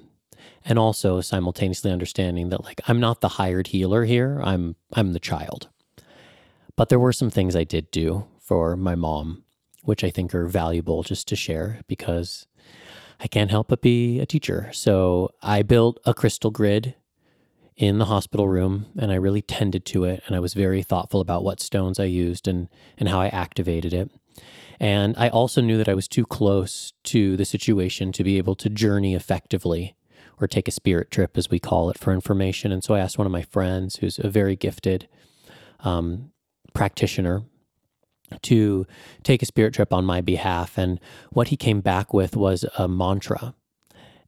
And also simultaneously understanding that like I'm not the hired healer here. I'm I'm the child. But there were some things I did do for my mom, which I think are valuable just to share because I can't help but be a teacher. So I built a crystal grid in the hospital room and I really tended to it. And I was very thoughtful about what stones I used and, and how I activated it. And I also knew that I was too close to the situation to be able to journey effectively or take a spirit trip, as we call it, for information. And so I asked one of my friends, who's a very gifted um, practitioner to take a spirit trip on my behalf. And what he came back with was a mantra.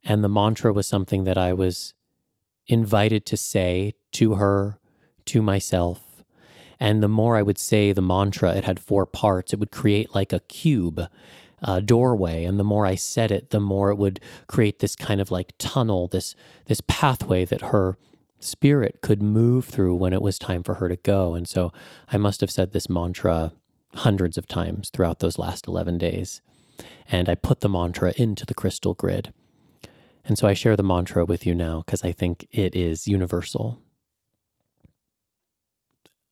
And the mantra was something that I was invited to say to her, to myself. And the more I would say the mantra, it had four parts. It would create like a cube uh, doorway, and the more I said it, the more it would create this kind of like tunnel, this this pathway that her spirit could move through when it was time for her to go. And so I must have said this mantra hundreds of times throughout those last 11 days. And I put the mantra into the crystal grid. And so I share the mantra with you now because I think it is universal.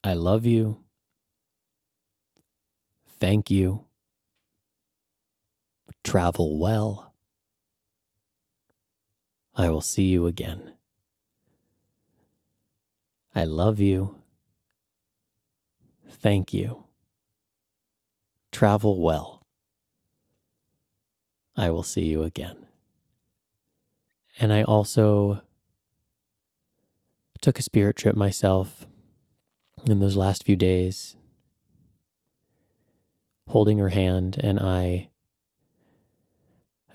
I love you. Thank you. Travel well. I will see you again. I love you. Thank you. Travel well. I will see you again. And I also took a spirit trip myself in those last few days, holding her hand, and I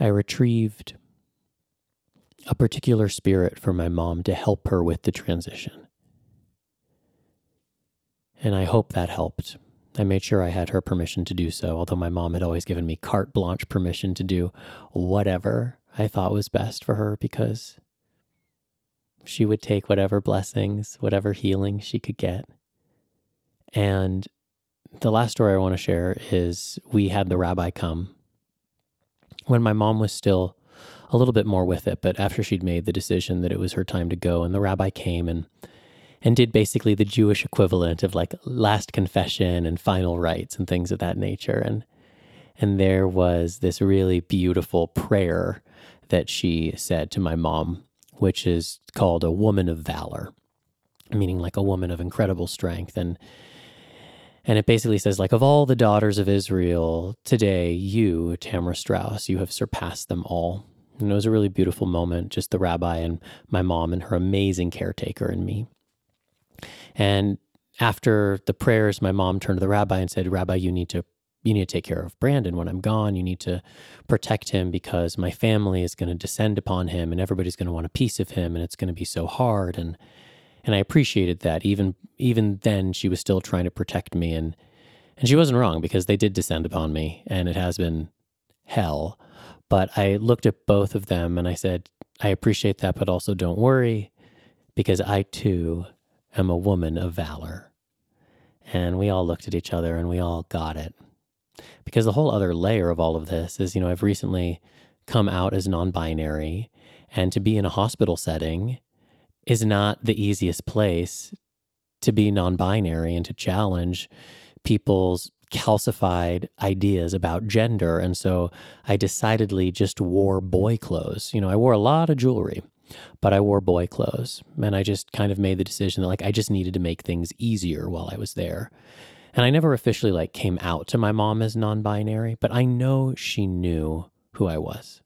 I retrieved a particular spirit for my mom to help her with the transition. And I hope that helped. I made sure I had her permission to do so, although my mom had always given me carte blanche permission to do whatever I thought was best for her because she would take whatever blessings, whatever healing she could get. And the last story I want to share is we had the rabbi come when my mom was still a little bit more with it, but after she'd made the decision that it was her time to go, and the rabbi came and and did basically the Jewish equivalent of like last confession and final rites and things of that nature. And and there was this really beautiful prayer that she said to my mom, which is called a woman of valor, meaning like a woman of incredible strength. And and it basically says, like, of all the daughters of Israel, today you, Tamara Strauss, you have surpassed them all. And it was a really beautiful moment, just the rabbi and my mom and her amazing caretaker and me. And after the prayers, my mom turned to the rabbi and said, Rabbi, you need to you need to take care of Brandon when I'm gone. You need to protect him because my family is going to descend upon him and everybody's going to want a piece of him and it's going to be so hard and and I appreciated that even even then she was still trying to protect me and and she wasn't wrong because they did descend upon me and it has been hell. But I looked at both of them and I said, I appreciate that, but also don't worry because I too am a woman of valor. And we all looked at each other and we all got it. Because the whole other layer of all of this is, you know, I've recently come out as non binary, and to be in a hospital setting is not the easiest place to be non binary and to challenge people's calcified ideas about gender. And so I decidedly just wore boy clothes. You know, I wore a lot of jewelry but I wore boy clothes. And I just kind of made the decision that like I just needed to make things easier while I was there. And I never officially like came out to my mom as non-binary, but I know she knew who I was.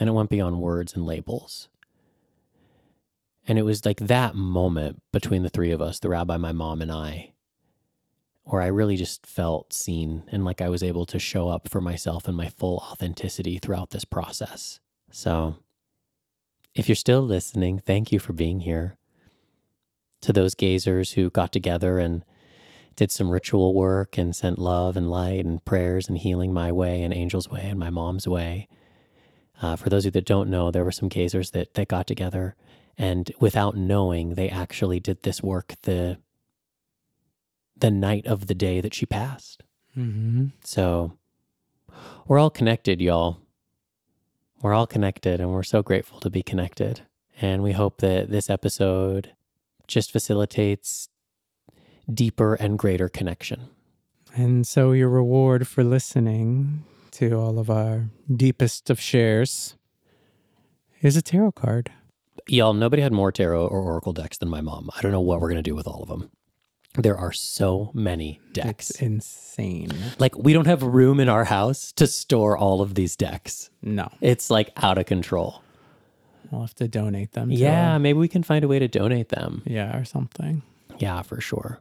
And it went beyond words and labels. And it was like that moment between the three of us, the rabbi, my mom, and I, where I really just felt seen and like I was able to show up for myself and my full authenticity throughout this process. So if you're still listening, thank you for being here. To those gazers who got together and did some ritual work and sent love and light and prayers and healing my way and Angel's way and my mom's way. Uh, for those of you that don't know, there were some gazers that, that got together and without knowing, they actually did this work the the night of the day that she passed. Mm-hmm. So we're all connected, y'all we're all connected and we're so grateful to be connected. And we hope that this episode just facilitates deeper and greater connection. And so, your reward for listening to all of our deepest of shares is a tarot card. Y'all, nobody had more tarot or oracle decks than my mom. I don't know what we're going to do with all of them. There are so many decks. It's insane. Like, we don't have room in our house to store all of these decks. No, It's like out of control. we'll have to donate them. to Yeah, a- maybe we can find a way to donate them. yeah, or something. Yeah, for sure.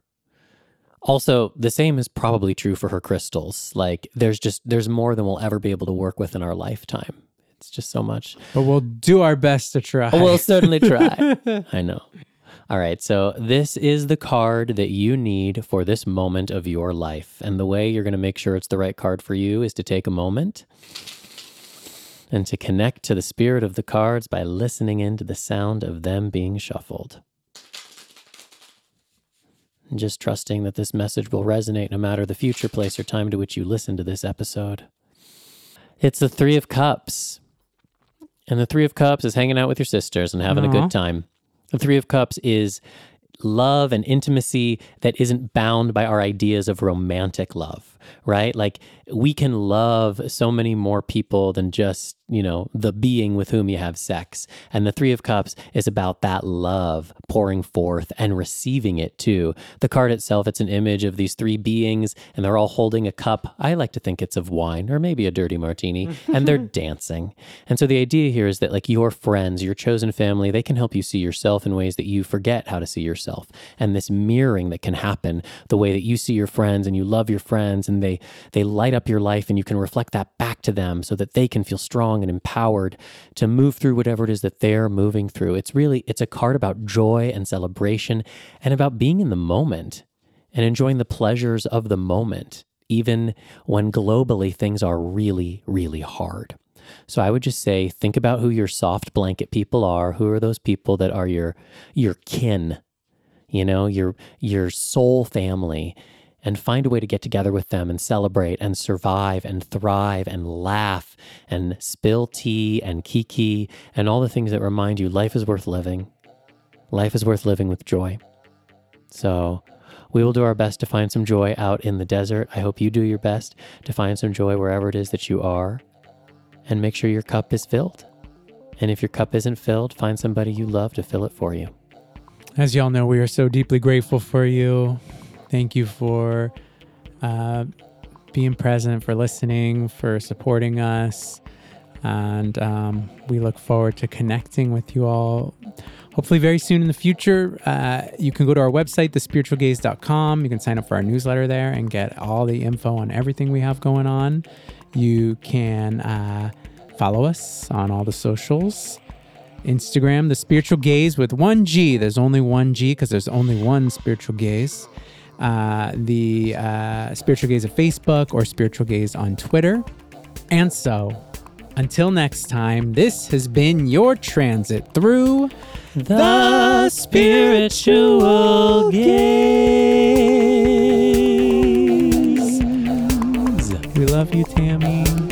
Also, the same is probably true for her crystals. Like, there's just, there's more than we'll ever be able to work with in our lifetime. It's just so much. But we'll do our best to try. We'll certainly try. I know. All right, so this is the card that you need for this moment of your life. And the way you're going to make sure it's the right card for you is to take a moment and to connect to the spirit of the cards by listening into the sound of them being shuffled. And just trusting that this message will resonate no matter the future, place, or time to which you listen to this episode. It's the Three of Cups. And the Three of Cups is hanging out with your sisters and having a good mm-hmm. time. The Three of Cups is love and intimacy that isn't bound by our ideas of romantic love, right? Like we can love so many more people than just, you know, the being with whom you have sex. And the Three of Cups is about that love pouring forth and receiving it too. The card itself, it's an image of these three beings and they're all holding a cup. I like to think it's of wine or maybe a dirty martini and they're dancing. And so the idea here is that like your friends, your chosen family, they can help you see yourself in ways that you forget how to see yourself. And this mirroring that can happen, the way that you see your friends and you love your friends and they they light up your life and you can reflect that back to them so that they can feel strong and empowered to move through whatever it is that they're moving through. It's really it's a card about joy and celebration and about being in the moment and enjoying the pleasures of the moment even when globally things are really really hard. So I would just say think about who your soft blanket people are. Who are those people that are your your kin, you know, your your soul family and find a way to get together with them and celebrate and survive and thrive and laugh and spill tea and kiki and all the things that remind you life is worth living. Life is worth living with joy. So we will do our best to find some joy out in the desert. I hope you do your best to find some joy wherever it is that you are and make sure your cup is filled. And if your cup isn't filled, find somebody you love to fill it for you. As y'all know, we are so deeply grateful for you. Thank you for uh, being present, for listening, for supporting us. And um, we look forward to connecting with you all hopefully very soon in the future. Uh, you can go to our website, thespiritualgayz.com. You can sign up for our newsletter there and get all the info on everything we have going on. You can uh, follow us on all the socials. Instagram, the Spiritual Gayz with one G. There's only one G because there's only one Spiritual Gayz. Uh, the uh, Spiritual Gayz of Facebook or Spiritual Gayz on Twitter. And so, until next time, this has been your transit through The Spiritual Gayz. We love you, Tammy.